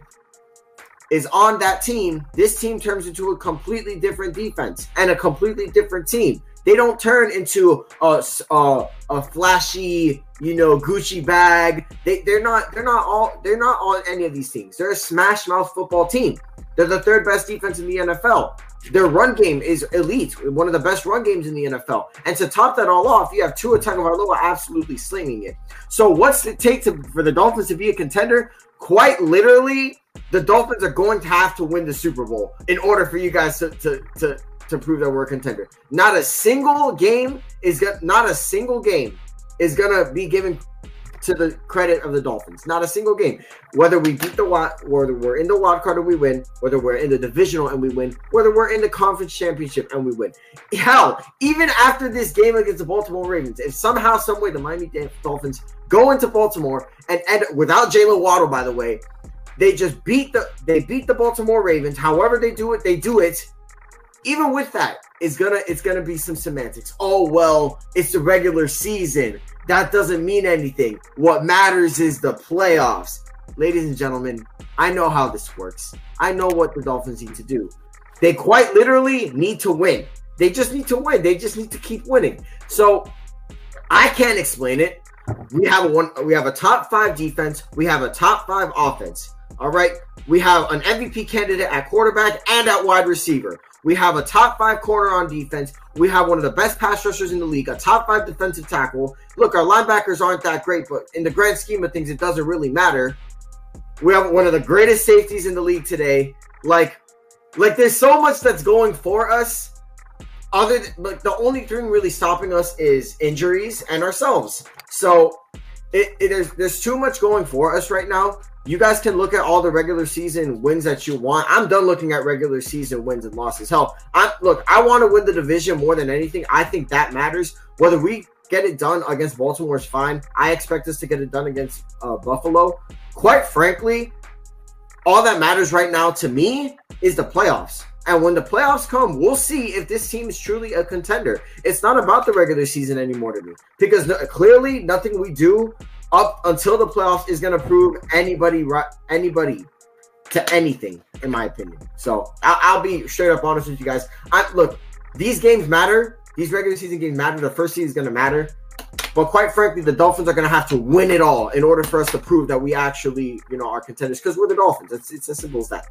is on that team, this team turns into a completely different defense and a completely different team. They don't turn into a, a, a flashy, you know, Gucci bag. They, they're not. They're not all. They're not on any of these teams. They're a smash mouth football team. They're the third best defense in the NFL. Their run game is elite, one of the best run games in the NFL. And to top that all off, you have Tua Tagovailoa absolutely slinging it. So what's it take to, for the Dolphins to be a contender? Quite literally, the Dolphins are going to have to win the Super Bowl in order for you guys to to to, to prove that we're a contender. Not a single game is not a single game is gonna be given to the credit of the Dolphins. Not a single game. Whether we beat the wild, whether we're in the wild card and we win, whether we're in the divisional and we win, whether we're in the conference championship and we win. Hell, even after this game against the Baltimore Ravens, if somehow, some way the Miami Dolphins go into Baltimore and end without Jaylen Waddle, by the way, they just beat the they beat the Baltimore Ravens. However they do it, they do it. Even with that, it's gonna it's gonna be some semantics. Oh well, it's the regular season. That doesn't mean anything. What matters is the playoffs. Ladies and gentlemen, I know how this works. I know what the Dolphins need to do. They quite literally need to win. They just need to win. They just need to keep winning. So I can't explain it. We have a one we have a top 5 defense, we have a top 5 offense. All right? We have an MVP candidate at quarterback and at wide receiver. We have a top five corner on defense. We have one of the best pass rushers in the league, a top five defensive tackle. Look, our linebackers aren't that great, but in the grand scheme of things, it doesn't really matter. We have one of the greatest safeties in the league today. Like, like there's so much that's going for us. Other than, like the only thing really stopping us is injuries and ourselves. So it, it is there's too much going for us right now you guys can look at all the regular season wins that you want. I'm done looking at regular season wins and losses. Hell, I look, I want to win the division more than anything. I think that matters. Whether we get it done against Baltimore is fine. I expect us to get it done against uh, Buffalo. Quite frankly, all that matters right now to me is the playoffs. And when the playoffs come, we'll see if this team is truly a contender. It's not about the regular season anymore to me because clearly nothing we do up until the playoffs is going to prove anybody anybody to anything, in my opinion. So I'll, I'll, be straight up honest with you guys. I look, these games matter. These regular season games matter. The first season is going to matter. But quite frankly, the Dolphins are going to have to win it all in order for us to prove that we actually, you know, are contenders because we're the Dolphins. It's, it's as simple as that.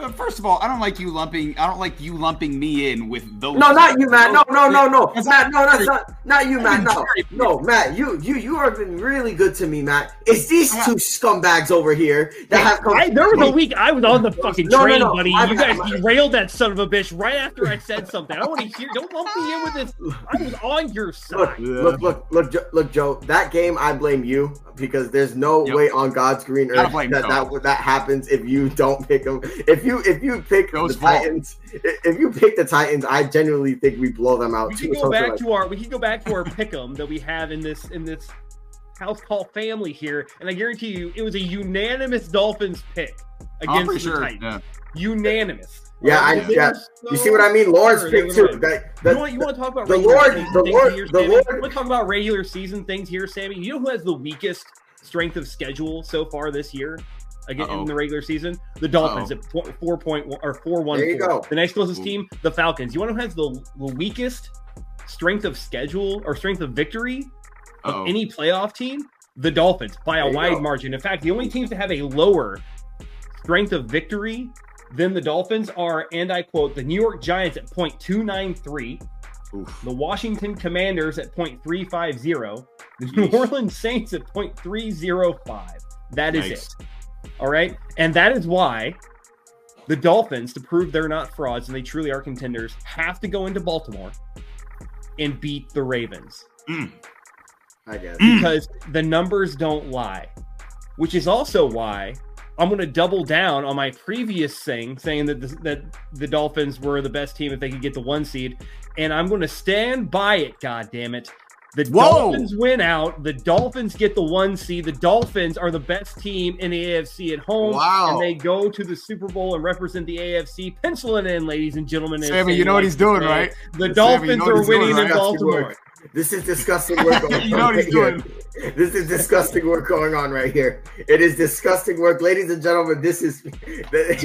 Uh, first of all, I don't like you lumping. I don't like you lumping me in with those. No, not you, Matt. No, no, no, no, Matt. No, that's not not you, Matt. No, no, Matt. You, you, you have been really good to me, Matt. It's these uh-huh. two scumbags over here that have come. I, there was a week I was on the fucking no, train, no, no, buddy. You i guys derailed that son of a bitch right after I said something. I want to hear. Don't lump me in with this. I was on your side. Look, look, look, look, look, Joe. That game, I blame you because there's no yep. way on God's green earth that, that that happens if you don't pick them. If you if you pick Goes the Titans, if you pick the Titans, I genuinely think we blow them out. We can go back like to our we can go back to our pick'em that we have in this in this house call family here, and I guarantee you, it was a unanimous Dolphins pick against the sure. Titans. Yeah. Unanimous. Yeah, I, yeah. So you see what I mean? Lawrence pick too. That, that, you, want, you want to talk about the Lord, the Lord, here, the Lord. You want to talk about regular season things here, Sammy? You know who has the weakest strength of schedule so far this year? Again Uh-oh. in the regular season. The Dolphins Uh-oh. at four point or four one. There you four. go. The next closest Ooh. team, the Falcons. You want to know who has the, the weakest strength of schedule or strength of victory of Uh-oh. any playoff team? The Dolphins by a wide go. margin. In fact, the only teams to have a lower strength of victory than the Dolphins are, and I quote, the New York Giants at 0.293, Oof. the Washington Commanders at 0.350, the New Orleans Saints at 0.305. That is nice. it. All right. And that is why the Dolphins, to prove they're not frauds and they truly are contenders, have to go into Baltimore and beat the Ravens. Mm. I guess. Because the numbers don't lie, which is also why I'm going to double down on my previous thing, saying that the, that the Dolphins were the best team if they could get the one seed, and I'm going to stand by it. God damn it! The Whoa. Dolphins win out. The Dolphins get the one seed. The Dolphins are the best team in the AFC at home. Wow. And they go to the Super Bowl and represent the AFC. Pencil it in, ladies and gentlemen. Sammy, you know what he's doing, right? The Dolphins you know are winning doing, right? in Baltimore. This is disgusting work [LAUGHS] going you know on. Right here. This is disgusting work going on right here. It is disgusting work, ladies and gentlemen. This is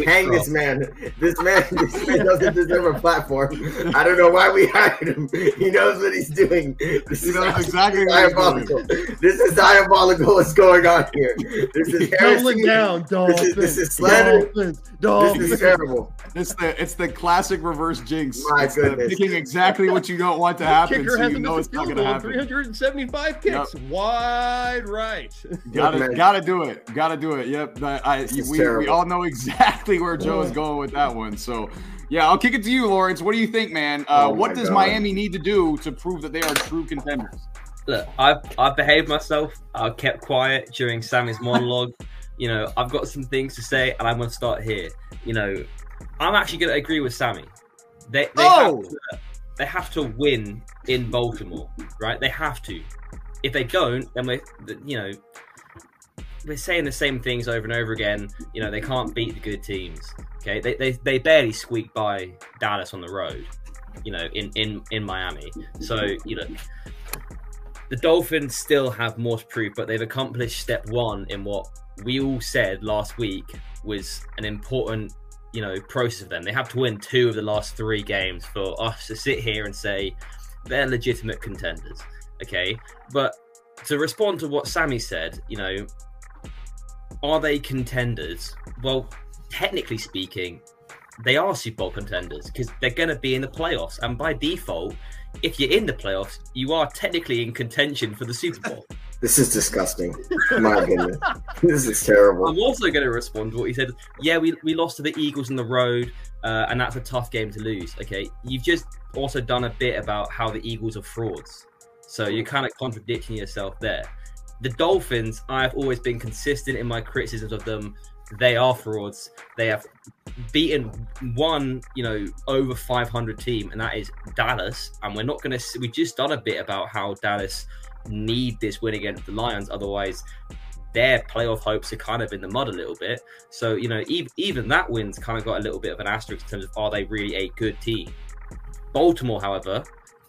hang this man. This man, this man doesn't deserve a platform. I don't know why we hired him. He knows what he's doing. This he knows exactly diabolical. This is diabolical. What's going on here? This is [LAUGHS] heresy. down, Dolphins. This is, this is slander. Dolphins. Dolphins. This is terrible. It's the it's the classic reverse jinx. My it's goodness. picking exactly what you don't want to happen, so you know it's not going to happen. 375 kicks, yep. wide right. [LAUGHS] gotta gotta do it. Gotta do it. Yep. I, we, we all know exactly where Joe is going with that one. So. Yeah, I'll kick it to you, Lawrence. What do you think, man? Uh, oh what does God. Miami need to do to prove that they are true contenders? Look, I've I've behaved myself. I've kept quiet during Sammy's monologue. you know, I've got some things to say, and I'm going to start here. You know, I'm actually going to agree with Sammy. They, they, oh! have to, they have to win in Baltimore, right? They have to. If they don't, then we're, you know, we're saying the same things over and over again. You know, they can't beat the good teams. Okay, they they, they barely squeak by Dallas on the road. you know, in in in Miami. So you know, the Dolphins still have more to prove, but they've accomplished step one in what we all said last week was an important, you know, process of them. They have to win two of the last three games for us to sit here and say they're legitimate contenders. Okay, but to respond to what Sammy said, you know, are they contenders? Well, technically speaking, they are Super Bowl contenders because they're going to be in the playoffs, and by default, if you're in the playoffs, you are technically in contention for the Super Bowl. [LAUGHS] This is disgusting. In My opinion. [LAUGHS] This is terrible. I'm also going to respond to what he said. Yeah, we, we lost to the Eagles on the road, uh, and that's a tough game to lose. Okay, you've just also done a bit about how the Eagles are frauds, so you're kind of contradicting yourself there. The Dolphins, I've always been consistent in my criticisms of them. They are frauds. They have beaten one, you know, over 500 team, and that is Dallas. And we're not going to. We just done a bit about how Dallas need this win against the Lions, otherwise their playoff hopes are kind of in the mud a little bit. So you know, even even that win's kind of got a little bit of an asterisk in terms of are they really a good team? Baltimore, however,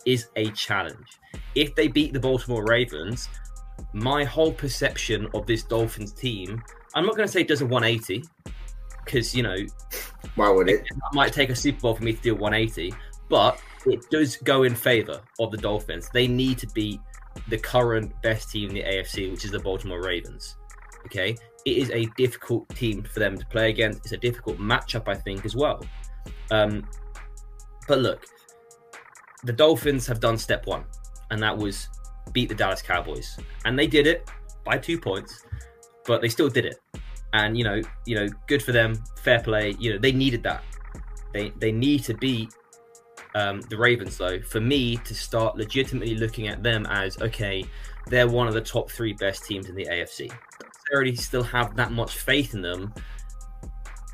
is a challenge. If they beat the Baltimore Ravens, my whole perception of this Dolphins team, I'm not going to say it does a 180 because you know Why would it? it might take a Super Bowl for me to do a 180, but it does go in favor of the Dolphins. They need to beat the current best team in the AFC, which is the Baltimore Ravens. Okay, it is a difficult team for them to play against. It's a difficult matchup, I think, as well. Um, but look, the Dolphins have done step one, and that was beat the Dallas Cowboys, and they did it by two points, but they still did it. And you know, you know, good for them, fair play. You know, they needed that. They they need to beat um, the Ravens though. For me to start legitimately looking at them as okay, they're one of the top three best teams in the AFC. I already still have that much faith in them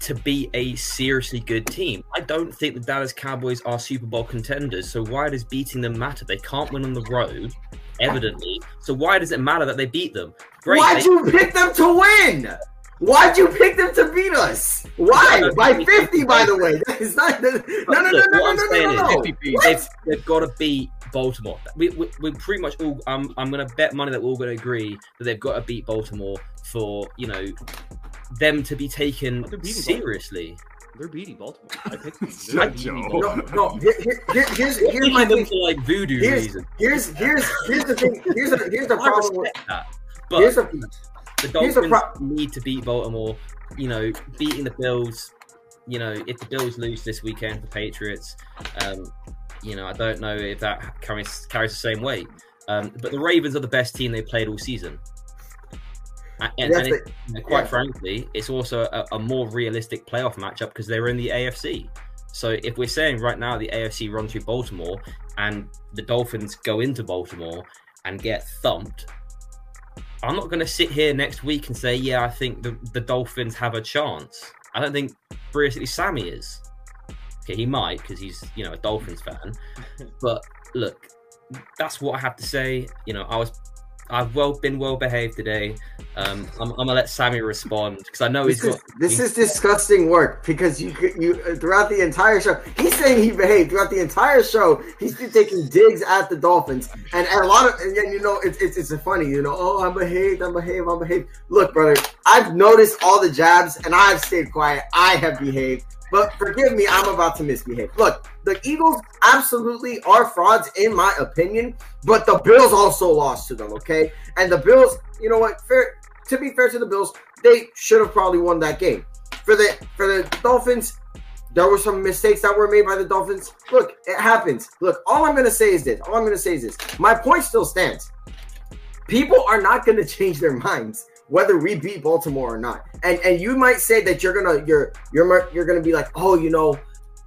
to be a seriously good team. I don't think the Dallas Cowboys are Super Bowl contenders. So why does beating them matter? They can't win on the road, evidently. So why does it matter that they beat them? Great. Why'd they- you pick them to win? Why'd you pick them to beat us? Why? By 50, by the way. [LAUGHS] That is not. No, no, no, no, no, no, no, no, is no. they've, they've got to beat Baltimore. We, we, we pretty much all. I'm I'm going to bet money that we're all going to agree that they've got to beat Baltimore for you know them to be taken They're beating Baltimore. seriously. They're beating Baltimore. I picked them. [LAUGHS] They're beating No, Baltimore. no. Here, here, here- here's here's my picking thing. for like voodoo Here's reasons. here's here's here's the thing. Here's the here's the I problem. With, respect that, but here's the the Dolphins pro- need to beat Baltimore. You know, beating the Bills. You know, if the Bills lose this weekend, the Patriots. Um, you know, I don't know if that carries carries the same weight. Um, but the Ravens are the best team they played all season. A- And, and it, the- you know, quite yeah. frankly, it's also a, a more realistic playoff matchup because they're in the AFC. So if we're saying right now the AFC runs through Baltimore and the Dolphins go into Baltimore and get thumped, I'm not going to sit here next week and say, yeah, I think the, the Dolphins have a chance. I don't think realistically Sammy is. Okay, he might because he's you know a Dolphins fan, [LAUGHS] but look, that's what I have to say. You know, I was I've well been well behaved today. Um, I'm, I'm gonna let Sammy respond because I know he's This is, got. this is disgusting work because you you uh, throughout the entire show he's saying he behaved throughout the entire show he's been taking digs at the Dolphins and, and a lot of and you know it's, it's it's funny you know oh I'm behaved I'm behaved I'm behaved look brother I've noticed all the jabs and I've stayed quiet I have behaved but forgive me I'm about to misbehave look the Eagles absolutely are frauds in my opinion but the Bills also lost to them okay and the Bills you know what fair to be fair to the Bills they should have probably won that game. For the for the Dolphins, there were some mistakes that were made by the Dolphins. Look, it happens. Look, all I'm gonna say is this. All I'm gonna say is this. My point still stands. People are not gonna [LAUGHS] change their minds whether we beat Baltimore or not. And and you might say that you're gonna you're you're you're gonna be like, oh, you know,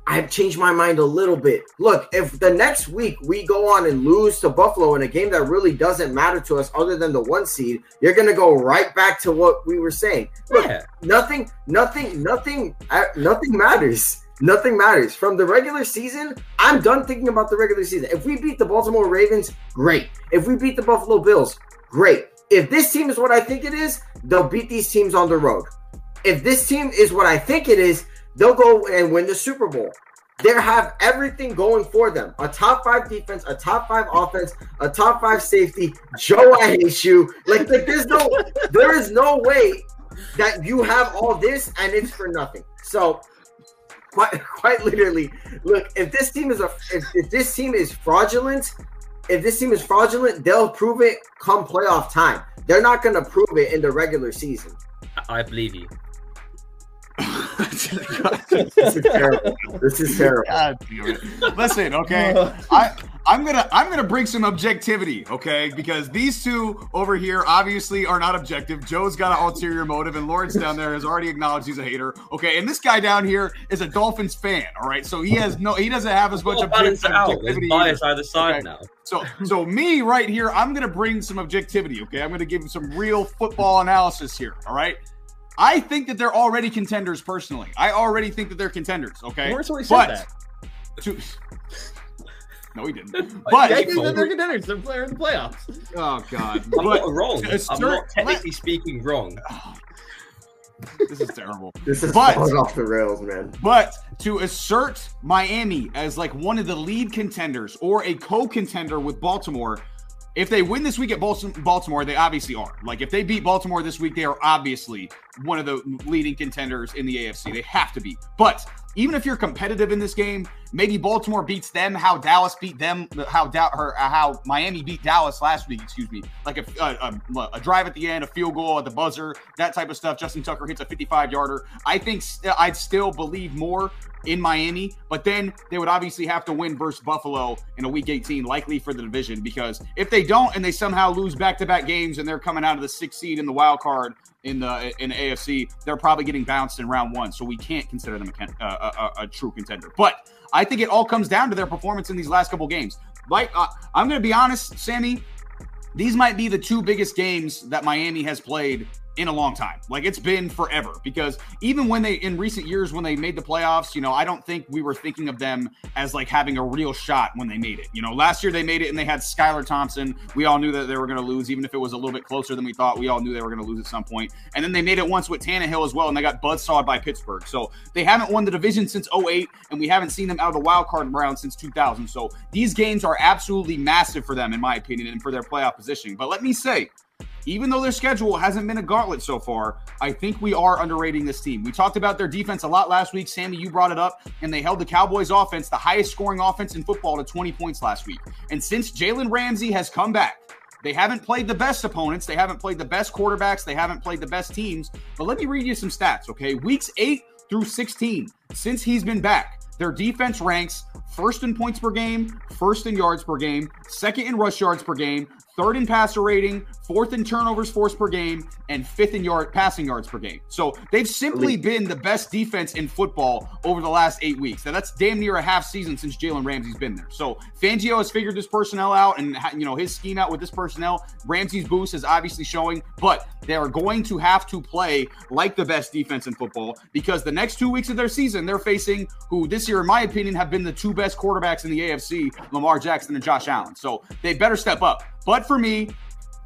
I've changed my mind a little bit. Look, if the next week we go on and lose to Buffalo in a game that really doesn't matter to us other than the one seed, you're gonna go right back to what we were saying. Look, Yeah, nothing, nothing, nothing, uh, nothing matters. Nothing matters. From the regular season, I'm done thinking about the regular season. If we beat the Baltimore Ravens, great. If we beat the Buffalo Bills, great. If this team is what I think it is, they'll beat these teams on the road. If this team is what I think it is, they'll go and win the Super Bowl. they have everything going for them. A top five defense, a top five offense, a top five safety. Joe, I hate you. Like, like there's no, there is no way that you have all this and it's for nothing. So, quite, [LAUGHS] quite literally, look, if this team is a, if, if this team is fraudulent, if this team is fraudulent, they'll prove it come playoff time. They're not going to prove it in the regular season. I believe you. This is terrible. This is terrible. God damn it. Listen, okay. [LAUGHS] I I'm gonna I'm gonna bring some objectivity, okay? Because these two over here obviously are not objective. Joe's got an ulterior motive, and Lawrence down there has already acknowledged he's a hater. Okay, and this guy down here is a Dolphins fan. All right, so he has no he doesn't have as much Well, balance object- it out. There's objectivity. bias either. either side Okay. now. So, so me right here, I'm gonna bring some objectivity. Okay, I'm gonna give him some real football analysis here. All right, I think that they're already contenders. Personally, I already think that they're contenders. Okay, Lawrence already said but that. to- [LAUGHS] no, he didn't. But But I think that they're contenders. They're playing in the playoffs. oh god, I'm but not wrong. I'm not technically speaking wrong. this is terrible. [LAUGHS] This is But- off the rails, man. But to assert Miami as like one of the lead contenders or a co-contender with Baltimore, if they win this week at Baltimore, they obviously are. Like if they beat Baltimore this week, they are obviously one of the leading contenders in the AFC. They have to be. But even if you're competitive in this game, maybe Baltimore beats them how Dallas beat them, how da- or uh, how Miami beat Dallas last week. Excuse me, like a, a, a, a drive at the end, a field goal at the buzzer, that type of stuff. Justin Tucker hits a 55 yarder. I think st- uh, I'd still believe more in Miami, but then they would obviously have to win versus Buffalo in a week 18, likely for the division. Because if they don't and they somehow lose back-to-back games and they're coming out of the sixth seed in the wild card in the in the AFC, they're probably getting bounced in round one. So we can't consider them a, a, a, a true contender. But I think it all comes down to their performance in these last couple games. Like uh, I'm going to be honest, Sammy, these might be the two biggest games that Miami has played in a long time. Like it's been forever because even when they in recent years when they made the playoffs, you know, I don't think we were thinking of them as like having a real shot when they made it. You know, last year they made it and they had Skylar Thompson. We all knew that they were going to lose even if it was a little bit closer than we thought. We all knew they were going to lose at some point. And then they made it once with Tannehill as well and they got buzzsawed by Pittsburgh. So they haven't won the division since 08 and we haven't seen them out of the wild card round since 2000. So these games are absolutely massive for them in my opinion and for their playoff positioning. But let me say, even though their schedule hasn't been a gauntlet so far, I think we are underrating this team. We talked about their defense a lot last week. Sammy, you brought it up, and they held the Cowboys offense, the highest scoring offense in football, to 20 points last week. And since Jalen Ramsey has come back, they haven't played the best opponents. They haven't played the best quarterbacks. They haven't played the best teams. But let me read you some stats, okay? Weeks 8 through 16, since he's been back, their defense ranks first in points per game, first in yards per game, second in rush yards per game, third in passer rating, fourth in turnovers forced per game, and fifth in yard passing yards per game. So they've simply been the best defense in football over the last eight weeks. Now that's damn near a half season since Jalen Ramsey's been there. So Fangio has figured this personnel out and you know his scheme out with this personnel. Ramsey's boost is obviously showing, but they are going to have to play like the best defense in football because the next two weeks of their season they're facing who this year, in my opinion, have been the two best quarterbacks in the AFC, Lamar Jackson and Josh Allen. So they better step up. But for me,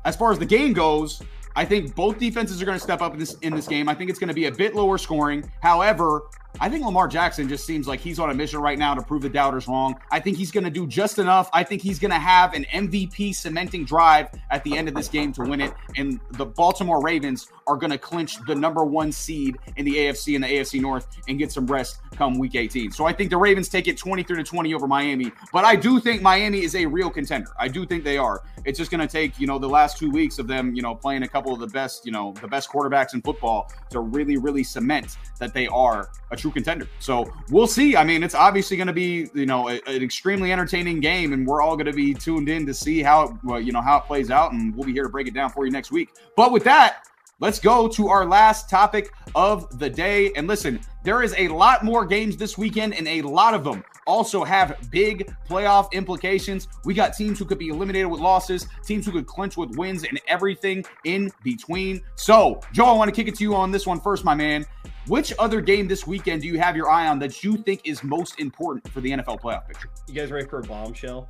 as far as the game goes, I think both defenses are going to step up in this in this game. I think it's going to be a bit lower scoring. However, I think Lamar Jackson just seems like he's on a mission right now to prove the doubters wrong. I think he's going to do just enough. I think he's going to have an MVP cementing drive at the end of this game to win it. And the Baltimore Ravens are going to clinch the number one seed in the AFC and the AFC North and get some rest come week 18. So I think the Ravens take it 23 to 20 over Miami. But I do think Miami is a real contender. I do think they are. It's just going to take, you know, the last two weeks of them, you know, playing a couple of the best, you know, the best quarterbacks in football to really, really cement that they are a true contender. So we'll see. I mean, it's obviously going to be, you know, a, an extremely entertaining game, and we're all going to be tuned in to see how, it, you know, how it plays out, and we'll be here to break it down for you next week. But with that, let's go to our last topic of the day. And listen, there is a lot more games this weekend, and a lot of them also have big playoff implications. We got teams who could be eliminated with losses, teams who could clinch with wins, and everything in between. So, Joe, I want to kick it to you on this one first, my man. Which other game this weekend do you have your eye on that you think is most important for the NFL playoff picture? You guys ready for a bombshell?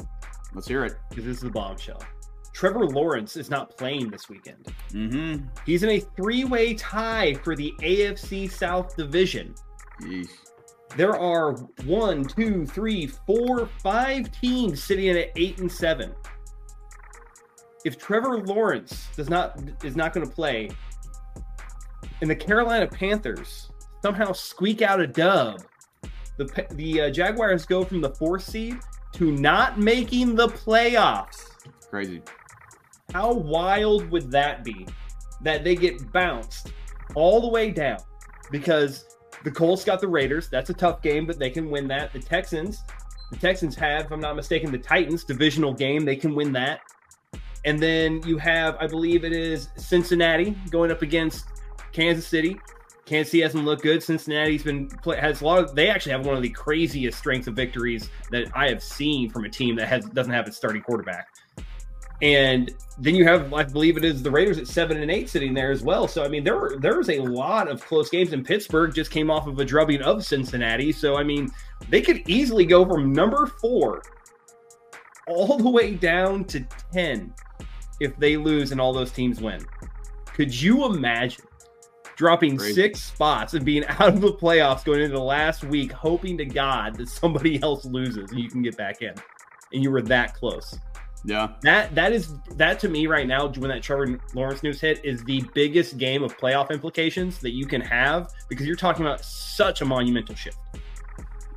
Let's hear it. Because this is the bombshell. Trevor Lawrence is not playing this weekend. Mm-hmm. He's in a three-way tie for the AFC South division. there are one, two, three, four, five teams sitting at eight and seven. If Trevor Lawrence does not is not going to play, and the Carolina Panthers somehow squeak out a dub, the the uh, Jaguars go from the fourth seed to not making the playoffs. Crazy. How wild would that be? That they get bounced all the way down because the Colts got the Raiders. That's a tough game, but they can win that. The Texans, the Texans have, if I'm not mistaken, the Titans divisional game. They can win that. And then you have, I believe it is Cincinnati going up against Kansas City. Kansas City hasn't looked good. Cincinnati's been has a lot of. They actually have one of the craziest strengths of victories that I have seen from a team that has doesn't have its starting quarterback. And then you have, I believe it is the Raiders at seven and eight sitting there as well. So I mean, there were there was a lot of close games, and Pittsburgh just came off of a drubbing of Cincinnati. So I mean, they could easily go from number four all the way down to ten if they lose and all those teams win. Could you imagine dropping Crazy. six spots and being [LAUGHS] out of the playoffs going into the last week, hoping to God that somebody [LAUGHS] else loses and you can get back in? And you were that close. Yeah. That that is that to me right now when that Trevor Lawrence news hit is the biggest game of playoff implications that you can have because you're talking about such a monumental shift.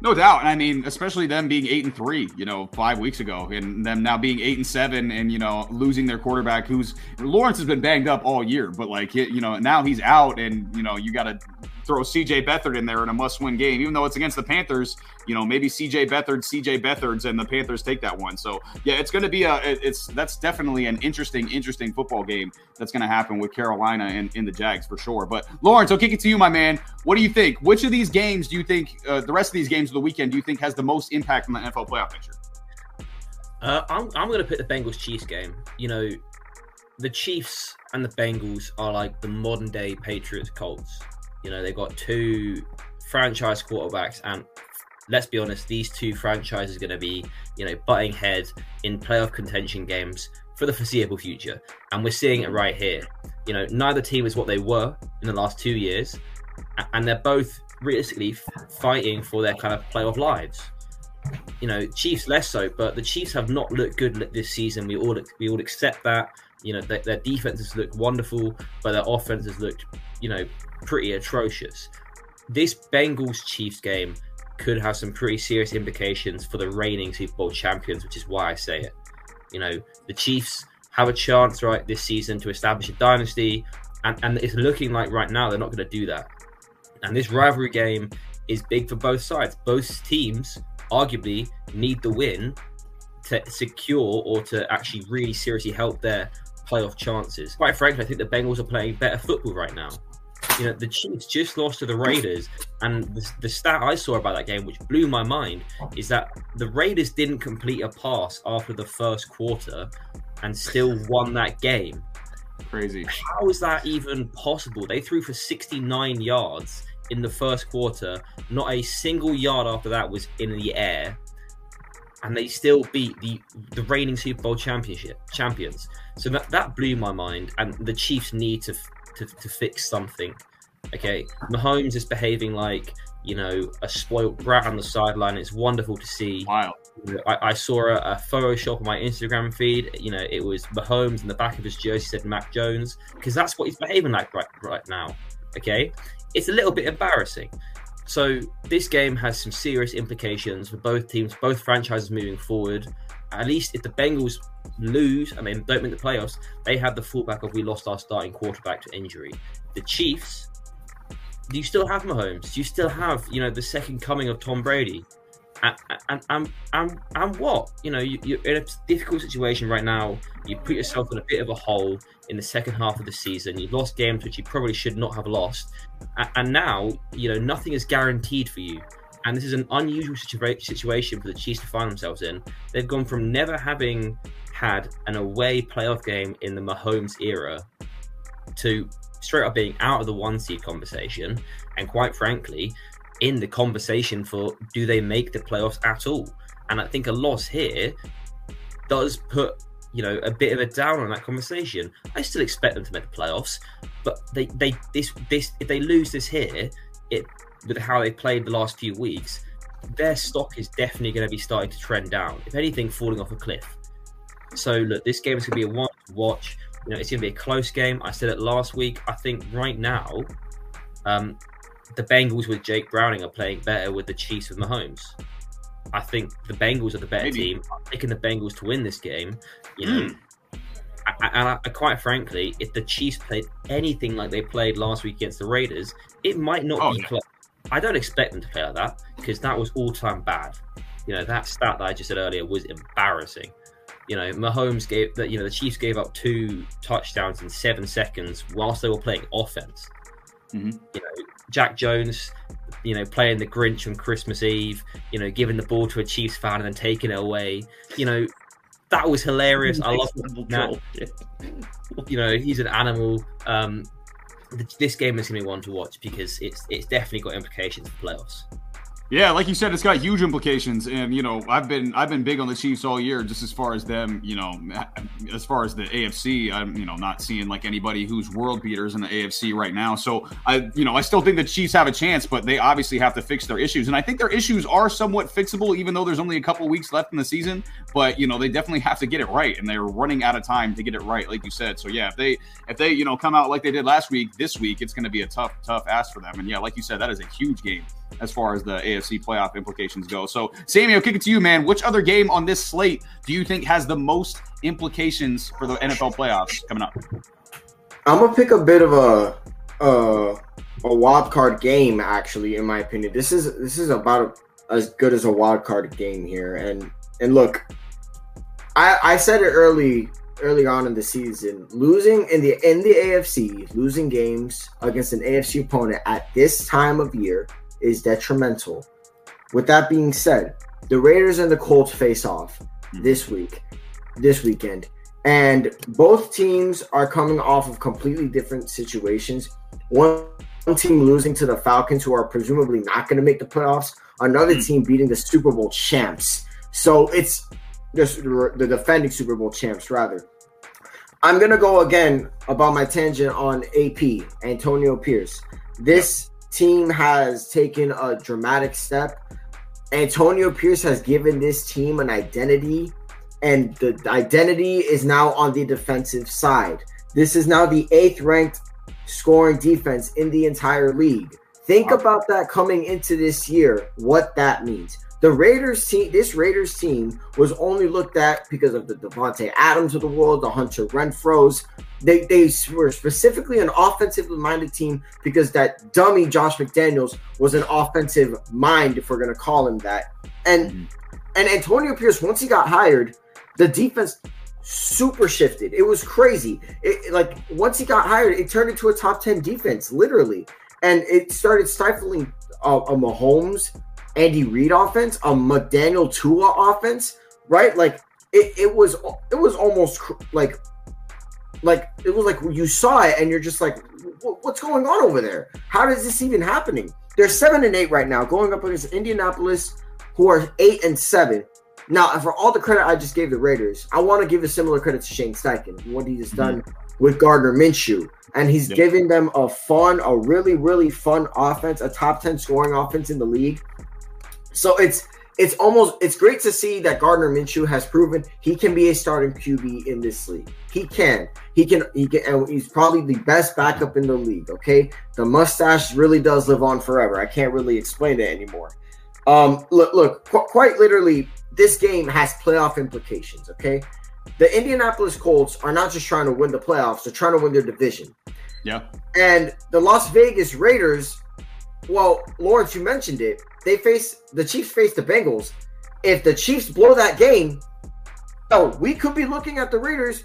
No doubt. And I mean, especially them being eight and three, you know, five weeks ago, and them now being eight and seven and, you know, losing their quarterback who's Lawrence has been banged up all year, but like, you know, now he's out and, you know, you got to throw CJ Beathard in there in a must win game, even though it's against the Panthers. You know, maybe CJ Beathard, CJ Beathards, and the Panthers take that one. So yeah, it's going to be a. It's that's definitely an interesting, interesting football game that's going to happen with Carolina and in the Jags for sure. But Lawrence, I'll kick it to you, my man. What do you think? Which of these games do you think uh, the rest of these games of the weekend do you think has the most impact on the NFL playoff picture? Uh, I'm, I'm going to pick the Bengals Chiefs game. You know, the Chiefs and the Bengals are like the modern day Patriots Colts. You know, they've got two franchise quarterbacks, and let's be honest, these two franchises are going to be, you know, butting heads in playoff contention games for the foreseeable future. And we're seeing it right here. You know, neither team is what they were in the last two years, and they're both realistically fighting for their kind of playoff lives. You know, Chiefs less so, but the Chiefs have not looked good this season. We all we all accept that. You know, their, their defenses look wonderful, but their offenses looked, you know, pretty atrocious. This Bengals Chiefs game could have some pretty serious implications for the reigning Super Bowl champions, which is why I say it. You know, the Chiefs have a chance right this season to establish a dynasty, and, and it's looking like right now they're not going to do that. And this rivalry game is big for both sides. Both teams arguably need the win to secure or to actually really seriously help their playoff chances. Quite frankly, I think the Bengals are playing better football right now you know, the Chiefs just lost to the Raiders, and the, the, stat I saw about that game, which blew my mind, is that the Raiders didn't complete a pass after the first quarter and still won that game. Crazy. How is that even possible? They threw for 69 yards in the first quarter. Not a single yard after that was in the air. And they still beat the, the reigning Super Bowl championship champions. So that, that blew my mind. And the Chiefs need to to, to fix something. Okay, Mahomes is behaving like you know a spoiled brat on the sideline. It's wonderful to see. Wow. I, I, saw a, a Photoshop on my Instagram feed. You know, it was Mahomes in the back of his jersey said Mac Jones because that's what he's behaving like right right now. Okay, it's a little bit embarrassing. So this game has some serious implications for both teams, both franchises moving forward. At least if the Bengals lose and they don't make the playoffs, they have the fallback of we lost our starting quarterback to injury. The Chiefs, do you still have Mahomes? Do you still have, you know, the second coming of Tom Brady? And and and, and, and what? You know, you, you're in a difficult situation right now. You put yourself in a bit of a hole in the second half of the season. You've lost games which you probably should not have lost, and now you know nothing is guaranteed for you and this is an unusual situa- situation for the Chiefs to find themselves in. They've gone from never having had an away playoff game in the Mahomes era to straight up being out of the one seed conversation, and quite frankly, in the conversation for do they make the playoffs at all? And I think a loss here does put you know a bit of a down on that conversation. I still expect them to make the playoffs, but they they this this if they lose this here, it with how they played the last few weeks, their stock is definitely going to be starting to trend down. If anything, falling off a cliff. So look, this game is going to be a one to watch. You know, it's going to be a close game. I said it last week. I think right now, um, the Bengals with Jake Browning are playing better with the Chiefs with Mahomes. I think the Bengals are the better Maybe. team. I'm picking the Bengals to win this game. You know, I- and I, quite frankly, if the Chiefs played anything like they played last week against the Raiders, it might not Oh, be yeah. close. I don't expect them to play like that because that was all time bad. You know, that stat that I just said earlier was embarrassing. You know, Mahomes gave that. You know, the Chiefs gave up two touchdowns in seven seconds whilst they were playing offense. Mhm. You know, Jack Jones, you know, playing the Grinch on Christmas Eve. You know, giving the ball to a Chiefs fan and then taking it away. You know, that was hilarious. I love that. [LAUGHS] you know he's an animal. Um, this game is going to be one to watch because it's it's definitely got implications for playoffs. Yeah, like you said, it's got huge implications, and you know, I've been I've been big on the Chiefs all year, just as far as them, you know, [LAUGHS] as far as the AFC, I'm you know not seeing like anybody who's world beaters in the AFC right now. So I, you know, I still think the Chiefs have a chance, but they obviously have to fix their issues, and I think their issues are somewhat fixable, even though there's only a couple weeks left in the season. But you know, they definitely have to get it right, and they're running out of time to get it right, like you said. So yeah, if they if they you know come out like they did last week, this week it's going to be a tough tough ask for them, and yeah, like you said, that is a huge game as far as the AFC playoff implications go. So, Sammy, I'll kick it to you, man. Which other game on this slate do you think has the most implications for the NFL playoffs coming up? I'm gonna pick a bit of a a, a wild card game, actually, in my opinion. This is this is about as good as a wild card game here. And and look, I I said it early early on in the season, losing in the in the AFC, losing games against an AFC opponent at this time of year is detrimental. With that being said, the Raiders and the Colts face off this week, this weekend and both teams are coming off of completely different situations. One, one team losing to the Falcons, who are presumably not going to make the playoffs. Another Hmm. team beating the Super Bowl champs. So it's just the defending Super Bowl champs, rather. I'm going to go again about my tangent on AP, Antonio Pierce. This team has taken a dramatic step. Antonio Pierce has given this team an identity and the identity is now on the defensive side. This is now the eighth ranked scoring defense in the entire league. Think about that coming into this year, what that means. The Raiders team, this Raiders team was only looked at because of the Davante Adams of the world, the Hunter Renfrow's. They, they were specifically an offensively minded team because that dummy Josh McDaniels was an offensive mind, if we're going to call him that. And Mhm. and Antonio Pierce, once he got hired, the defense super shifted. It was crazy. It like once he got hired, it turned into a top ten defense, literally, and it started stifling uh, a Mahomes, Andy Reid offense, a McDaniel Tua offense, right? Like it, it was it was almost like like it was like you saw it and you're just like what's going on over there? How is this even happening? They're seven and eight right now going up against indianapolis who are eight and seven. Now for all the credit i just gave the raiders i want to give a similar credit to shane steichen what he has mm-hmm. done with gardner minshew. And he's Yep. giving them a fun a really really fun offense a top 10 scoring offense in the league so it's it's almost it's great to see that Gardner Minshew has proven he can be a starting QB in this league. He can. He can he can and he's probably the best backup in the league, okay? The mustache really does live on forever. I can't really explain it anymore. Um look look qu- quite literally this game has playoff implications, okay? The Indianapolis Colts are not just trying to win the playoffs, they're trying to win their division. Yeah. And the Las Vegas Raiders, well, Lawrence, you mentioned it. They face the Chiefs face the Bengals. If the Chiefs blow that game, oh, we could be looking at the Raiders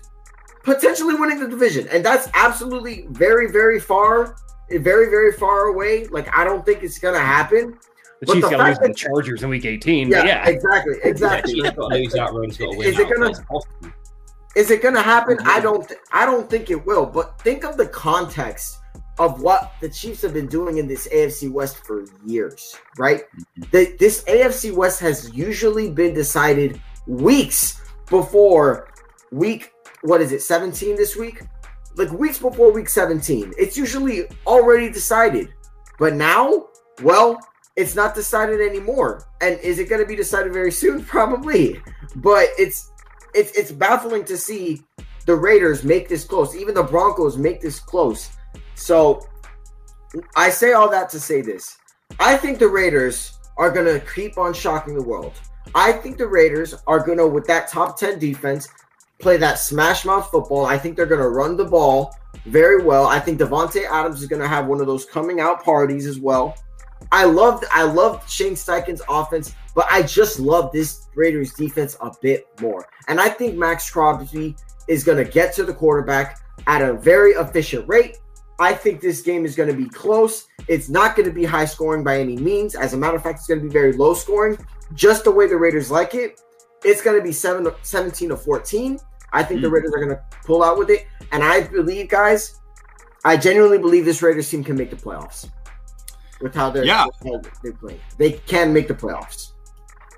potentially winning the division. And that's absolutely very, very far, very, very far away. Like, I don't think it's gonna happen. The But Chiefs got to lose to the Chargers in Week 18. Yeah, yeah. exactly, exactly. Chiefs got to lose that road, got to win. Is it gonna- Is it going to happen? I mm-hmm. don't. Th- I don't think it will. But think of the context of what the Chiefs have been doing in this AFC West for years, right? The, this AFC West has usually been decided weeks before week. What is it? Seventeen this week? Like weeks before week seventeen. It's usually already decided. But now Well, it's not decided anymore. And is it going to be decided very soon? [LAUGHS] Probably. But it's it's it's baffling to see the Raiders make this close. Even the Broncos make this close. So I say all that to say this. I think the Raiders are going to keep on shocking the world. I think the Raiders are going to, with that top 10 defense, play that smash mouth football. I think they're going to run the ball very well. I think Davante Adams is going to have one of those coming out parties as well. I loved I loved Shane Steichen's offense, but I just love this Raiders defense a bit more. And I think Maxx Crosby is going to get to the quarterback at a very efficient rate. I think this game is going to be close. It's not going to be high scoring by any means. As a matter of fact, it's going to be very low scoring, just the way the Raiders like it. It's going to be 7 17 to 14. I think mm. the Raiders are going to pull out with it. And I believe, guys, I genuinely believe this Raiders team can make the playoffs with how they're, yeah. How they're playing. They can make the playoffs.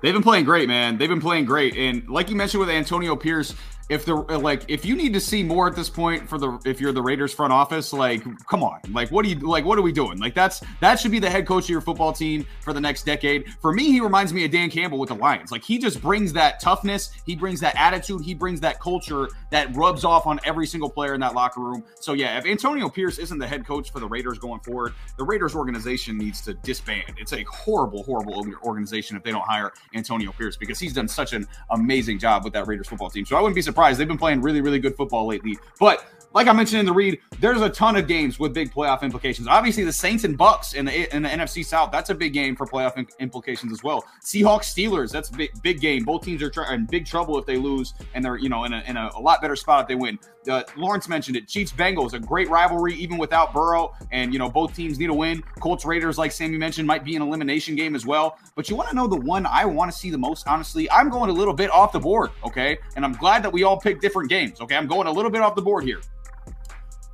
They've been playing great, man. They've been playing great. And like you mentioned with Antonio Pierce, if the uh, like if you need to see more at this point for the if you're the Raiders front office, like come on, like what do you like? What are we doing? Like that's that should be the head coach of your football team for the next decade. For me, he reminds me of Dan Campbell with the Lions. Like he just brings that toughness, he brings that attitude, he brings that culture that rubs off on every single player in that locker room. So yeah, if Antonio Pierce isn't the head coach for the Raiders going forward, the Raiders organization needs to disband. It's a horrible, horrible organization if they don't hire Antonio Pierce because he's done such an amazing job with that Raiders football team. So I wouldn't be surprised. They've been playing really, really good football lately. But like I mentioned in the read, there's a ton of games with big playoff implications. Obviously, the Saints and Bucs in the in the NFC South, that's a big game for playoff implications as well. Seahawks Steelers, that's a big big game. Both teams are in big trouble if they lose, and they're you know in a, in a, a lot better spot if they win. Uh, Lawrence mentioned it. Chiefs Bengals, a great rivalry even without Burrow, and you know both teams need a win. Colts Raiders, like Sammy mentioned, might be an elimination game as well. But you want to know the one I want to see the most? Honestly, I'm going a little bit off the board. Okay, and I'm glad that we all picked different games. Okay, I'm going a little bit off the board here.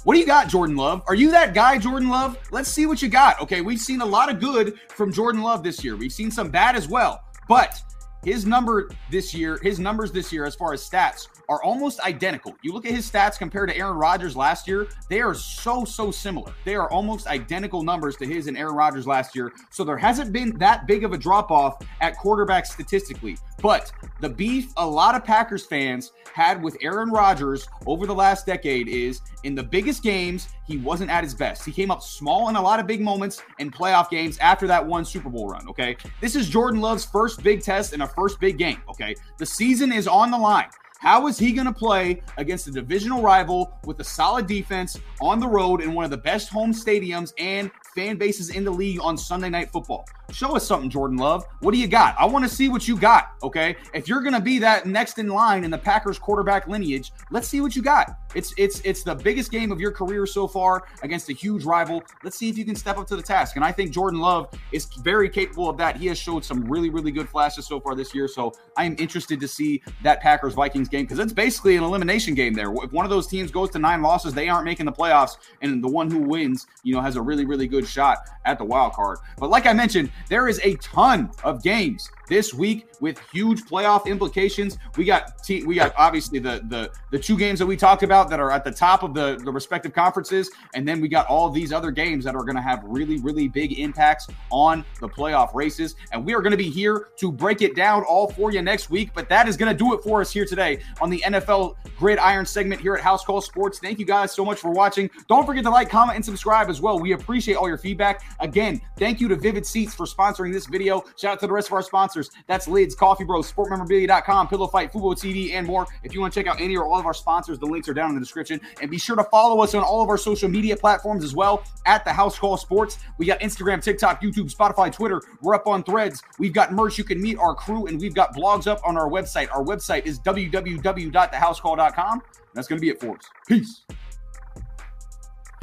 What do you got, Jordan Love? Are you that guy, Jordan Love? Let's see what you got. Okay, we've seen a lot of good from Jordan Love this year. We've seen some bad as well. But his number this year, his numbers this year, as far as stats, are almost identical. You look at his stats compared to Aaron Rodgers last year, they are so, so similar. They are almost identical numbers to his and Aaron Rodgers last year. So there hasn't been that big of a drop off at quarterback statistically. But the beef a lot of Packers fans had with Aaron Rodgers over the last decade is in the biggest games, he wasn't at his best. He came up small in a lot of big moments in playoff games after that one Super Bowl run. Okay. This is Jordan Love's first big test and a first big game. Okay. The season is on the line. How is he going to play against a divisional rival with a solid defense on the road in one of the best home stadiums and fan bases in the league on Sunday Night Football? Show us something, Jordan Love. What do you got? I want to see what you got. Okay. If you're to be that next in line in the Packers quarterback lineage, let's see what you got. It's it's it's the biggest game of your career so far against a huge rival. Let's see if you can step up to the task. And I think Jordan Love is very capable of that. He has showed some really really good flashes so far this year. So I am interested to see that Packers Vikings game because it's basically an elimination game there. If one of those teams goes to nine losses, they aren't making the playoffs, and the one who wins, you know, has a really really good shot at the wild card. But like I mentioned, there is a ton of games this week with huge playoff implications. We got t- we got obviously the the the two games that we talked about that are at the top of the the respective conferences, and then we got all these other games that are going to have really really big impacts on the playoff races. And we are going to be here to break it down all for you next week. But that is going to do it for us here today on the NFL Gridiron segment here at House Call Sports. Thank you guys so much for watching. Don't forget to like, comment, and subscribe as well. We appreciate all your feedback. Again, thank you to Vivid Seats for sponsoring this video. Shout out to the rest of our sponsors. That's Lids, Coffee Bros, SportMemorabilia.com, Pillow Fight, Fubo TV, and more. If you want to check out any or all of our sponsors, the links are down in the description. And be sure to follow us on all of our social media platforms as well at the House Call Sports. We got Instagram, TikTok, YouTube, Spotify, Twitter. We're up on threads. We've got merch. You can meet our crew, and we've got blogs up on our website. Our website is www.thehousecall.com. That's going to be it for us. Peace.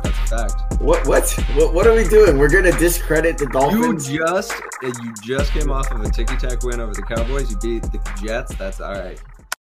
That's a fact. What what what what are we doing? We're gonna discredit the Dolphins. You just you just came off of a ticky tack win over the Cowboys. You beat the Jets. That's all right.